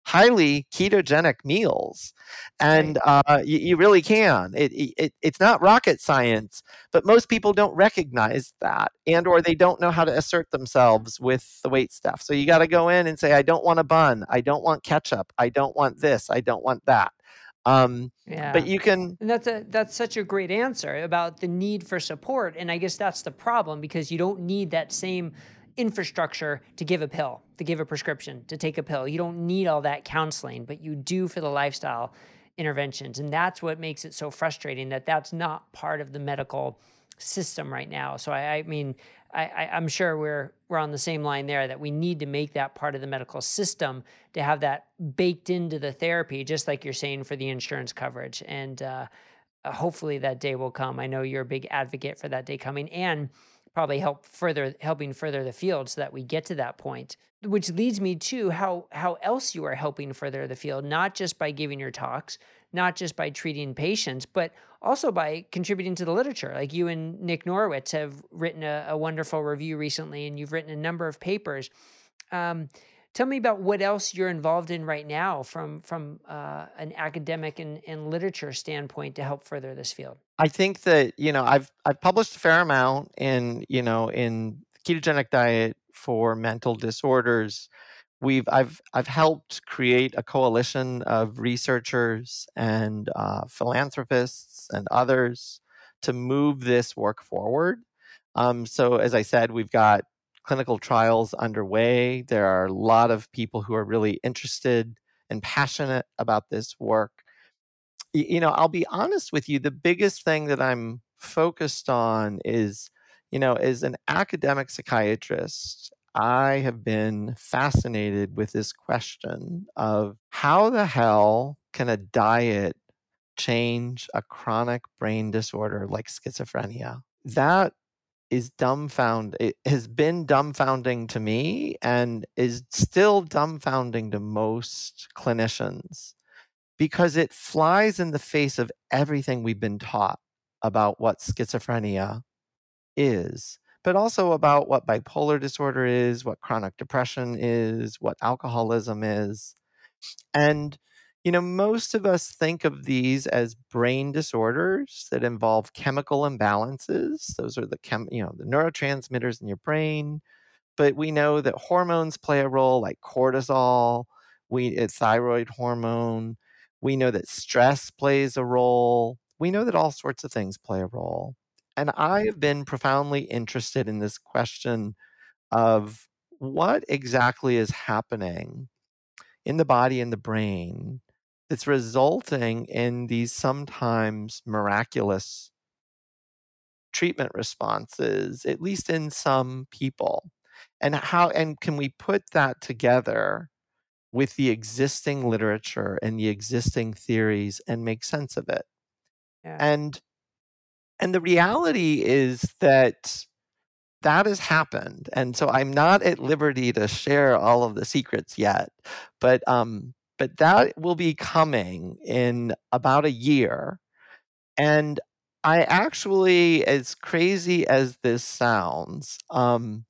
highly ketogenic meals and uh, you, you, really can. It, it, it's not rocket science but most people don't recognize that and or they don't know how to assert themselves with the weight stuff. So you got to go in and say i don't want a bun. I don't want ketchup. I don't want this. I don't want that. Um, yeah. But you can, and that's a that's such a great answer about the need for support, and I guess that's the problem because you don't need that same infrastructure to give a pill, to give a prescription, to take a pill. You don't need all that counseling, but you do for the lifestyle interventions. And that's what makes it so frustrating that that's not part of the medical system right now. So I, I mean, I, am sure we're we're on the same line there that we need to make that part of the medical system to have that baked into the therapy, just like you're saying for the insurance coverage. And uh, hopefully that day will come. I know you're a big advocate for that day coming, and probably help further helping further the field so that we get to that point which leads me to how how else you are helping further the field not just by giving your talks not just by treating patients but also by contributing to the literature. Like you and nick norwitz have written a, a wonderful review recently and you've written a number of papers. Um, Tell me about what else you're involved in right now from from uh, an academic and, and literature standpoint to help further this field. I think that you know I've I've published a fair amount in you know in ketogenic diet for mental disorders. We've I've I've helped create a coalition of researchers and uh, philanthropists and others to move this work forward. Um, so as I said, we've got clinical trials underway. There are a lot of people who are really interested and passionate about this work. You know, I'll be honest with you, the biggest thing that I'm focused on is, you know, as an academic psychiatrist, I have been fascinated with this question of how the hell can a diet change a chronic brain disorder like schizophrenia? That is dumbfound it has been dumbfounding to me and is still dumbfounding to most clinicians because it flies in the face of everything we've been taught about what schizophrenia is but also about what bipolar disorder is what chronic depression is what alcoholism is and you know, most of us think of these as brain disorders that involve chemical imbalances. Those are the chem, you know, the neurotransmitters in your brain. But we know that hormones play a role, like cortisol, we uh, thyroid hormone. We know that stress plays a role. We know that all sorts of things play a role. And I have been profoundly interested in this question of what exactly is happening in the body and the brain that's resulting in these sometimes miraculous treatment responses at least in some people. And how and can we put that together with the existing literature and the existing theories and make sense of it? Yeah. and and the reality is that that has happened. And so i'm not at liberty to share all of the secrets yet but um but that will be coming in about a year. And I actually, as crazy as this sounds, um,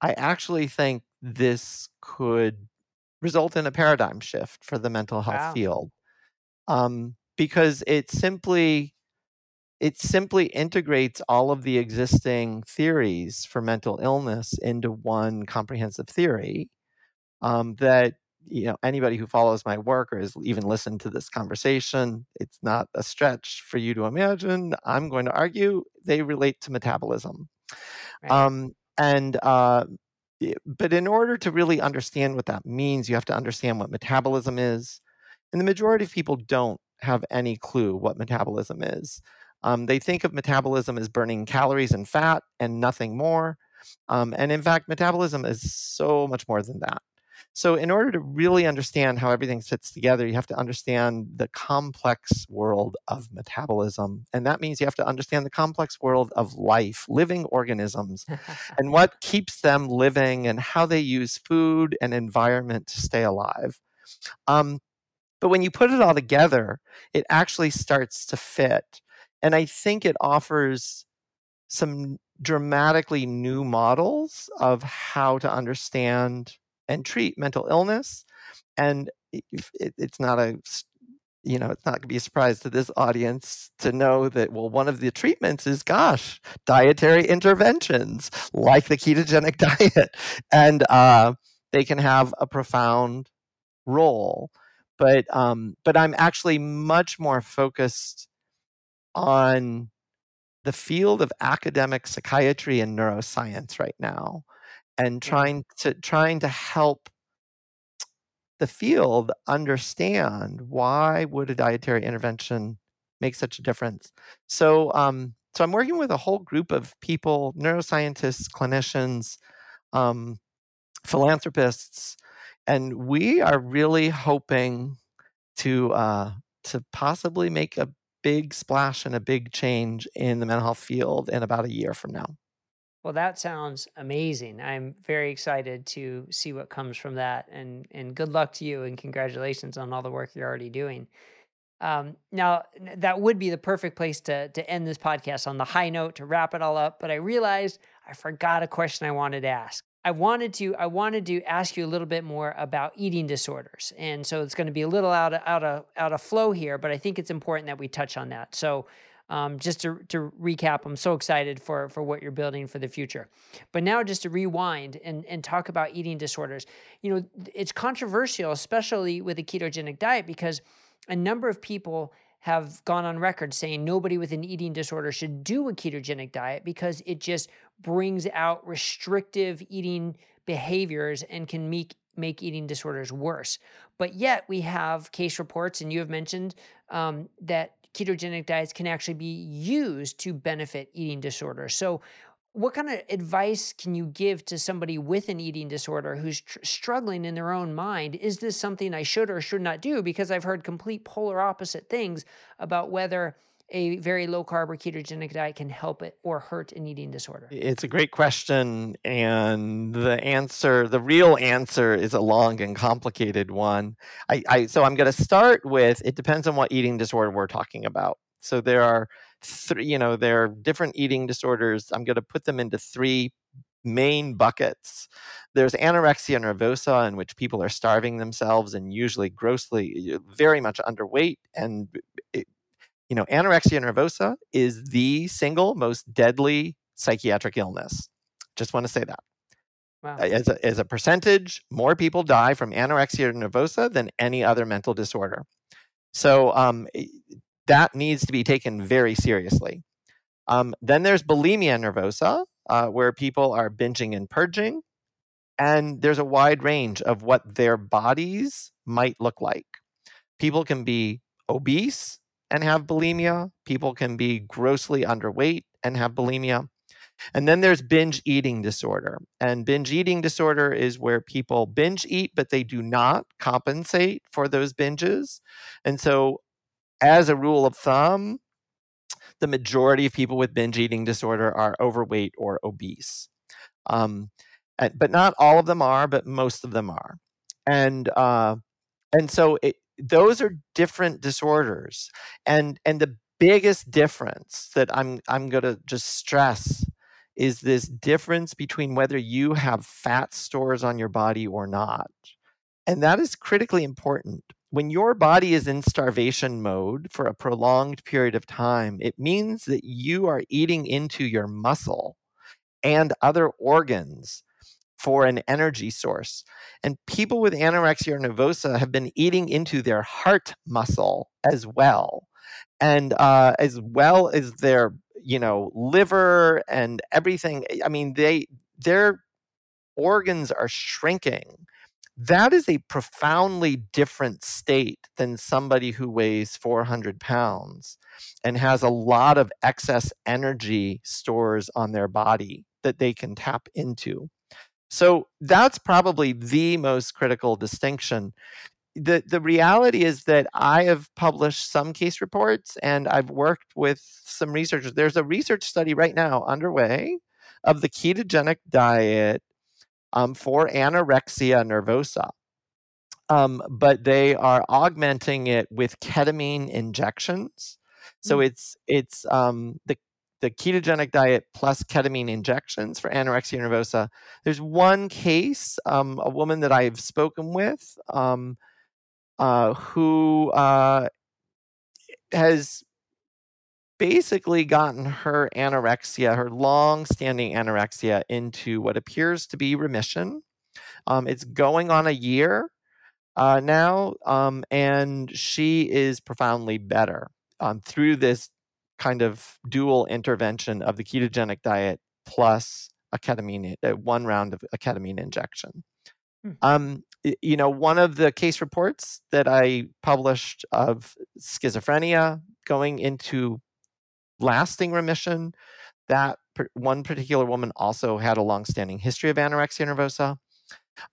I actually think this could result in a paradigm shift for the mental health wow. field um, because it simply it simply integrates all of the existing theories for mental illness into one comprehensive theory um, that you know anybody who follows my work or has even listened to this conversation it's not a stretch for you to imagine i'm going to argue they relate to metabolism. Right. um, and uh, but in order to really understand what that means you have to understand what metabolism is and the majority of people don't have any clue what metabolism is. Um, they think of metabolism as burning calories and fat and nothing more um, and in fact metabolism is so much more than that so, in order to really understand how everything fits together, you have to understand the complex world of metabolism. And that means you have to understand the complex world of life, living organisms, and what keeps them living and how they use food and environment to stay alive. Um, but when you put it all together, it actually starts to fit. And I think it offers some dramatically new models of how to understand and treat mental illness. And it, it's not a you know, it's not going to be a surprise to this audience to know that, well, one of the treatments is, gosh, dietary interventions like the ketogenic diet. And uh, they can have a profound role. But, um, but I'm actually much more focused on the field of academic psychiatry and neuroscience right now and trying to trying to help the field understand why would a dietary intervention make such a difference. So um, so i'm working with a whole group of people neuroscientists clinicians um, philanthropists and we are really hoping to uh, to possibly make a big splash and a big change in the mental health field in about a year from now well, that sounds amazing. I'm very excited to see what comes from that, and and good luck to you, and congratulations on all the work you're already doing. Um, now, that would be the perfect place to to end this podcast on the high note to wrap it all up. But I realized I forgot a question I wanted to ask. I wanted to I wanted to ask you a little bit more about eating disorders, and so it's going to be a little out of out of out of flow here, but I think it's important that we touch on that. So um, just to, to recap, I'm so excited for, for what you're building for the future. But now, just to rewind and, and talk about eating disorders, you know, it's controversial, especially with a ketogenic diet, because a number of people have gone on record saying nobody with an eating disorder should do a ketogenic diet because it just brings out restrictive eating behaviors and can make make eating disorders worse. But yet we have case reports, and you have mentioned um, that ketogenic diets can actually be used to benefit eating disorders. So, what kind of advice can you give to somebody with an eating disorder who's tr- struggling in their own mind? Is this something I should or should not do? Because I've heard complete polar opposite things about whether a very low carb or ketogenic diet can help it or hurt an eating disorder? It's a great question. And the answer, the real answer, is a long and complicated one. I, I so I'm going to start with it depends on what eating disorder we're talking about. So there are three, you know, there are different eating disorders. I'm going to put them into three main buckets. There's anorexia nervosa, in which people are starving themselves and usually grossly, very much underweight. And, you know, anorexia nervosa is the single most deadly psychiatric illness. Just want to say that. Wow. As, a, as a percentage, more people die from anorexia nervosa than any other mental disorder. So um, that needs to be taken very seriously. Um, then there's bulimia nervosa, uh, where people are binging and purging. And there's a wide range of what their bodies might look like. People can be obese and have bulimia, people can be grossly underweight and have bulimia. And then there's binge eating disorder. And binge eating disorder is where people binge eat, but they do not compensate for those binges. And so, as a rule of thumb, the majority of people with binge eating disorder are overweight or obese. Um, but not all of them are, but most of them are. And uh, and so it, those are different disorders. And and the biggest difference that I'm I'm going to just stress is this difference between whether you have fat stores on your body or not. And that is critically important when your body is in starvation mode for a prolonged period of time, it means that you are eating into your muscle and other organs for an energy source. And people with anorexia nervosa have been eating into their heart muscle as well. And uh, as well as their, you know, liver and everything. I mean, they their organs are shrinking that is a profoundly different state than somebody who weighs 400 pounds and has a lot of excess energy stores on their body that they can tap into. So that's probably the most critical distinction. The, the reality is that I have published some case reports and I've worked with some researchers. There's a research study right now underway of the ketogenic diet um, for anorexia nervosa. Um, but they are augmenting it with ketamine injections. So mm. it's it's um, the the ketogenic diet plus ketamine injections for anorexia nervosa. There's one case, um, a woman that I've spoken with, um, uh, who uh, has basically gotten her anorexia, her long standing anorexia, into what appears to be remission. Um, it's going on a year uh, now, um, and she is profoundly better um, through this kind of dual intervention of the ketogenic diet plus a ketamine, uh, one round of a ketamine injection. Hmm. Um, you know, one of the case reports that I published of schizophrenia going into lasting remission. That one particular woman also had a long-standing history of anorexia nervosa.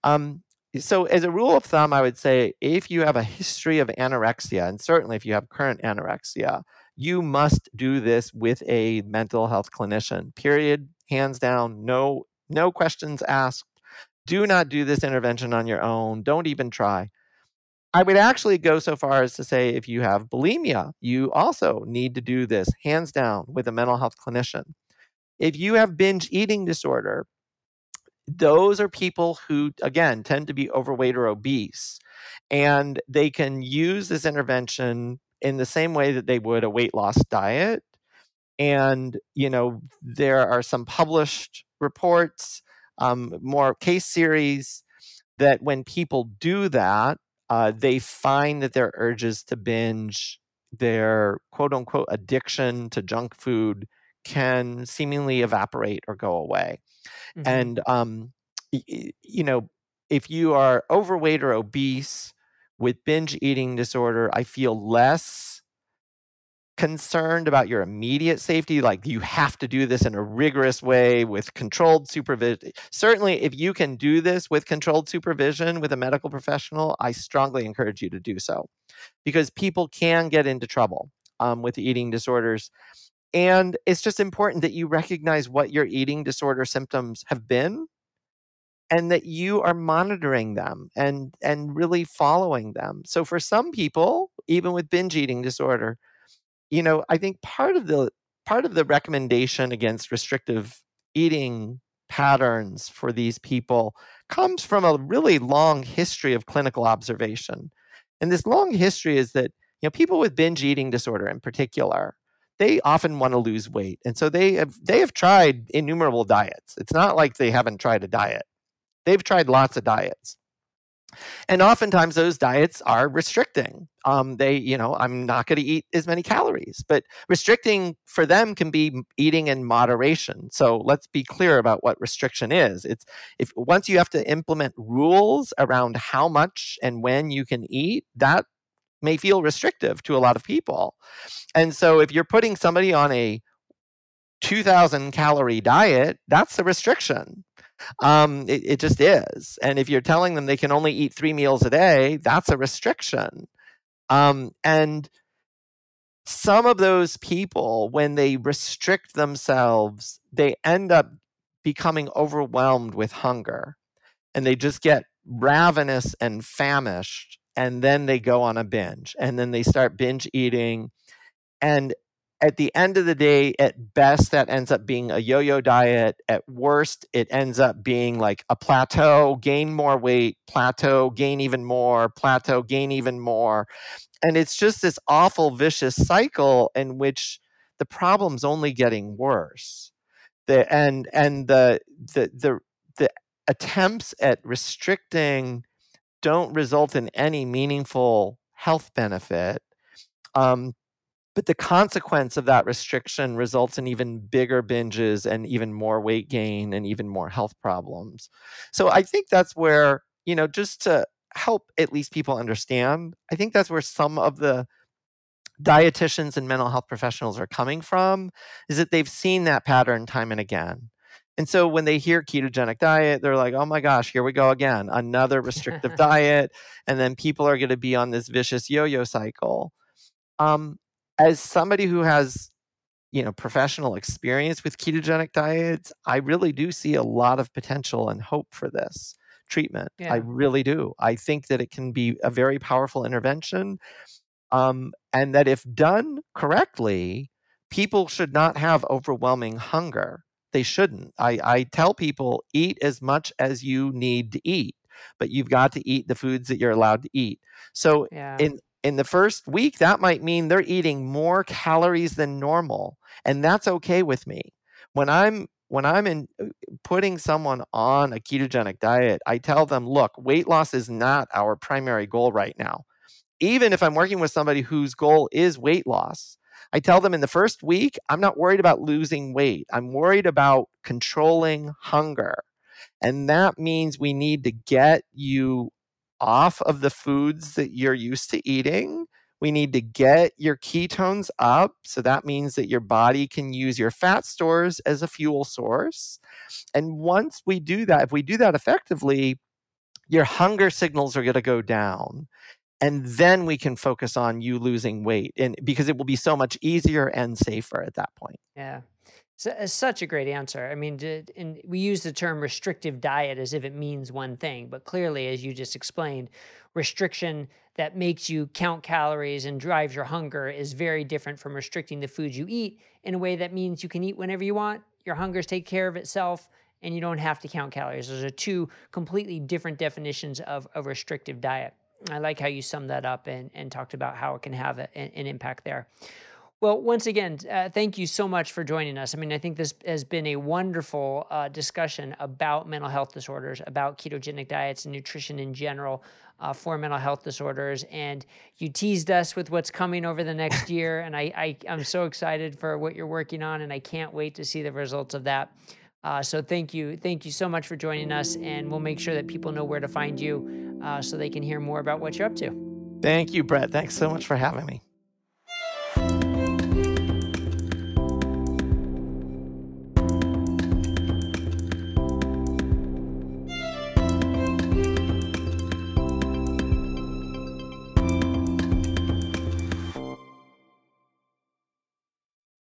Um, so, as a rule of thumb, I would say if you have a history of anorexia, and certainly if you have current anorexia, you must do this with a mental health clinician. Period. Hands down. No, no questions asked. Do not do this intervention on your own. Don't even try. I would actually go so far as to say if you have bulimia, you also need to do this hands down with a mental health clinician. If you have binge eating disorder, those are people who, again, tend to be overweight or obese. And they can use this intervention in the same way that they would a weight loss diet. And, you know, there are some published reports, um, more case series that when people do that, uh, they find that their urges to binge, their quote unquote addiction to junk food can seemingly evaporate or go away. Mm-hmm. And, um, you know, if you are overweight or obese with binge eating disorder, I feel less concerned about your immediate safety, like you have to do this in a rigorous way with controlled supervision. Certainly, if you can do this with controlled supervision with a medical professional, I strongly encourage you to do so because people can get into trouble. um, with eating disorders. And it's just important that you recognize what your eating disorder symptoms have been and that you are monitoring them and and really following them. So for some people, even with binge eating disorder, you know, I think part of the part of the recommendation against restrictive eating patterns for these people comes from a really long history of clinical observation. And this long history is that, you know, people with binge eating disorder in particular, they often want to lose weight. And so they have they have tried innumerable diets. It's not like they haven't tried a diet. They've tried lots of diets. And oftentimes those diets are restricting. Um, they, you know, I'm not going to eat as many calories, but restricting for them can be eating in moderation. So let's be clear about what restriction is. It's if once you have to implement rules around how much and when you can eat, that may feel restrictive to a lot of people. And so if you're putting somebody on a 2000 calorie diet, that's a restriction. Um, it, it just is. And if you're telling them they can only eat three meals a day, that's a restriction. Um, and some of those people, when they restrict themselves, they end up becoming overwhelmed with hunger and they just get ravenous and famished and then they go on a binge and then they start binge eating and at the end of the day, at best, that ends up being a yo yo diet. At worst, it ends up being like a plateau, gain more weight, plateau, gain even more, plateau, gain even more. And it's just this awful vicious cycle in which the problem's only getting worse. The, and and the, the, the, the attempts at restricting don't result in any meaningful health benefit. Um, but the consequence of that restriction results in even bigger binges and even more weight gain and even more health problems. So I think that's where, you know, just to help at least people understand, I think that's where some of the dietitians and mental health professionals are coming from is that they've seen that pattern time and again. And so when they hear ketogenic diet, they're like, oh my gosh, here we go again, another restrictive diet. And then people are going to be on this vicious yo yo cycle. Um, as somebody who has you know professional experience with ketogenic diets i really do see a lot of potential and hope for this treatment. Yeah. i really do. I think that it can be a very powerful intervention um, and that if done correctly people should not have overwhelming hunger. They shouldn't. I, I tell people eat as much as you need to eat but you've got to eat the foods that you're allowed to eat. So yeah. in in the first week, that might mean they're eating more calories than normal. And that's okay with me. When I'm when I'm in uh, putting someone on a ketogenic diet, I tell them, look, weight loss is not our primary goal right now. Even if I'm working with somebody whose goal is weight loss, I tell them in the first week, I'm not worried about losing weight. I'm worried about controlling hunger. And that means we need to get you off of the foods that you're used to eating. We need to get your ketones up. So that means that your body can use your fat stores as a fuel source. And once we do that, if we do that effectively, your hunger signals are going to go down. And then we can focus on you losing weight and because it will be so much easier and safer at that point. Yeah. So, uh, such a great answer. I mean, and we use the term restrictive diet as if it means one thing, but clearly, as you just explained, restriction that makes you count calories and drives your hunger is very different from restricting the foods you eat in a way that means you can eat whenever you want, your hungers take care of itself, and you don't have to count calories. Those are two completely different definitions of a restrictive diet. I like how you summed that up and, and talked about how it can have a, an impact there. Well, once again, uh, thank you so much for joining us. I mean, I think this has been a wonderful uh, discussion about mental health disorders, about ketogenic diets and nutrition in general uh, for mental health disorders. And you teased us with what's coming over the next year. And I, I, am so excited for what you're working on, and I can't wait to see the results of that. Uh, so thank you. Thank you so much for joining us. And we'll make sure that people know where to find you uh, so they can hear more about what you're up to. Thank you, Bret. Thanks so much for having me.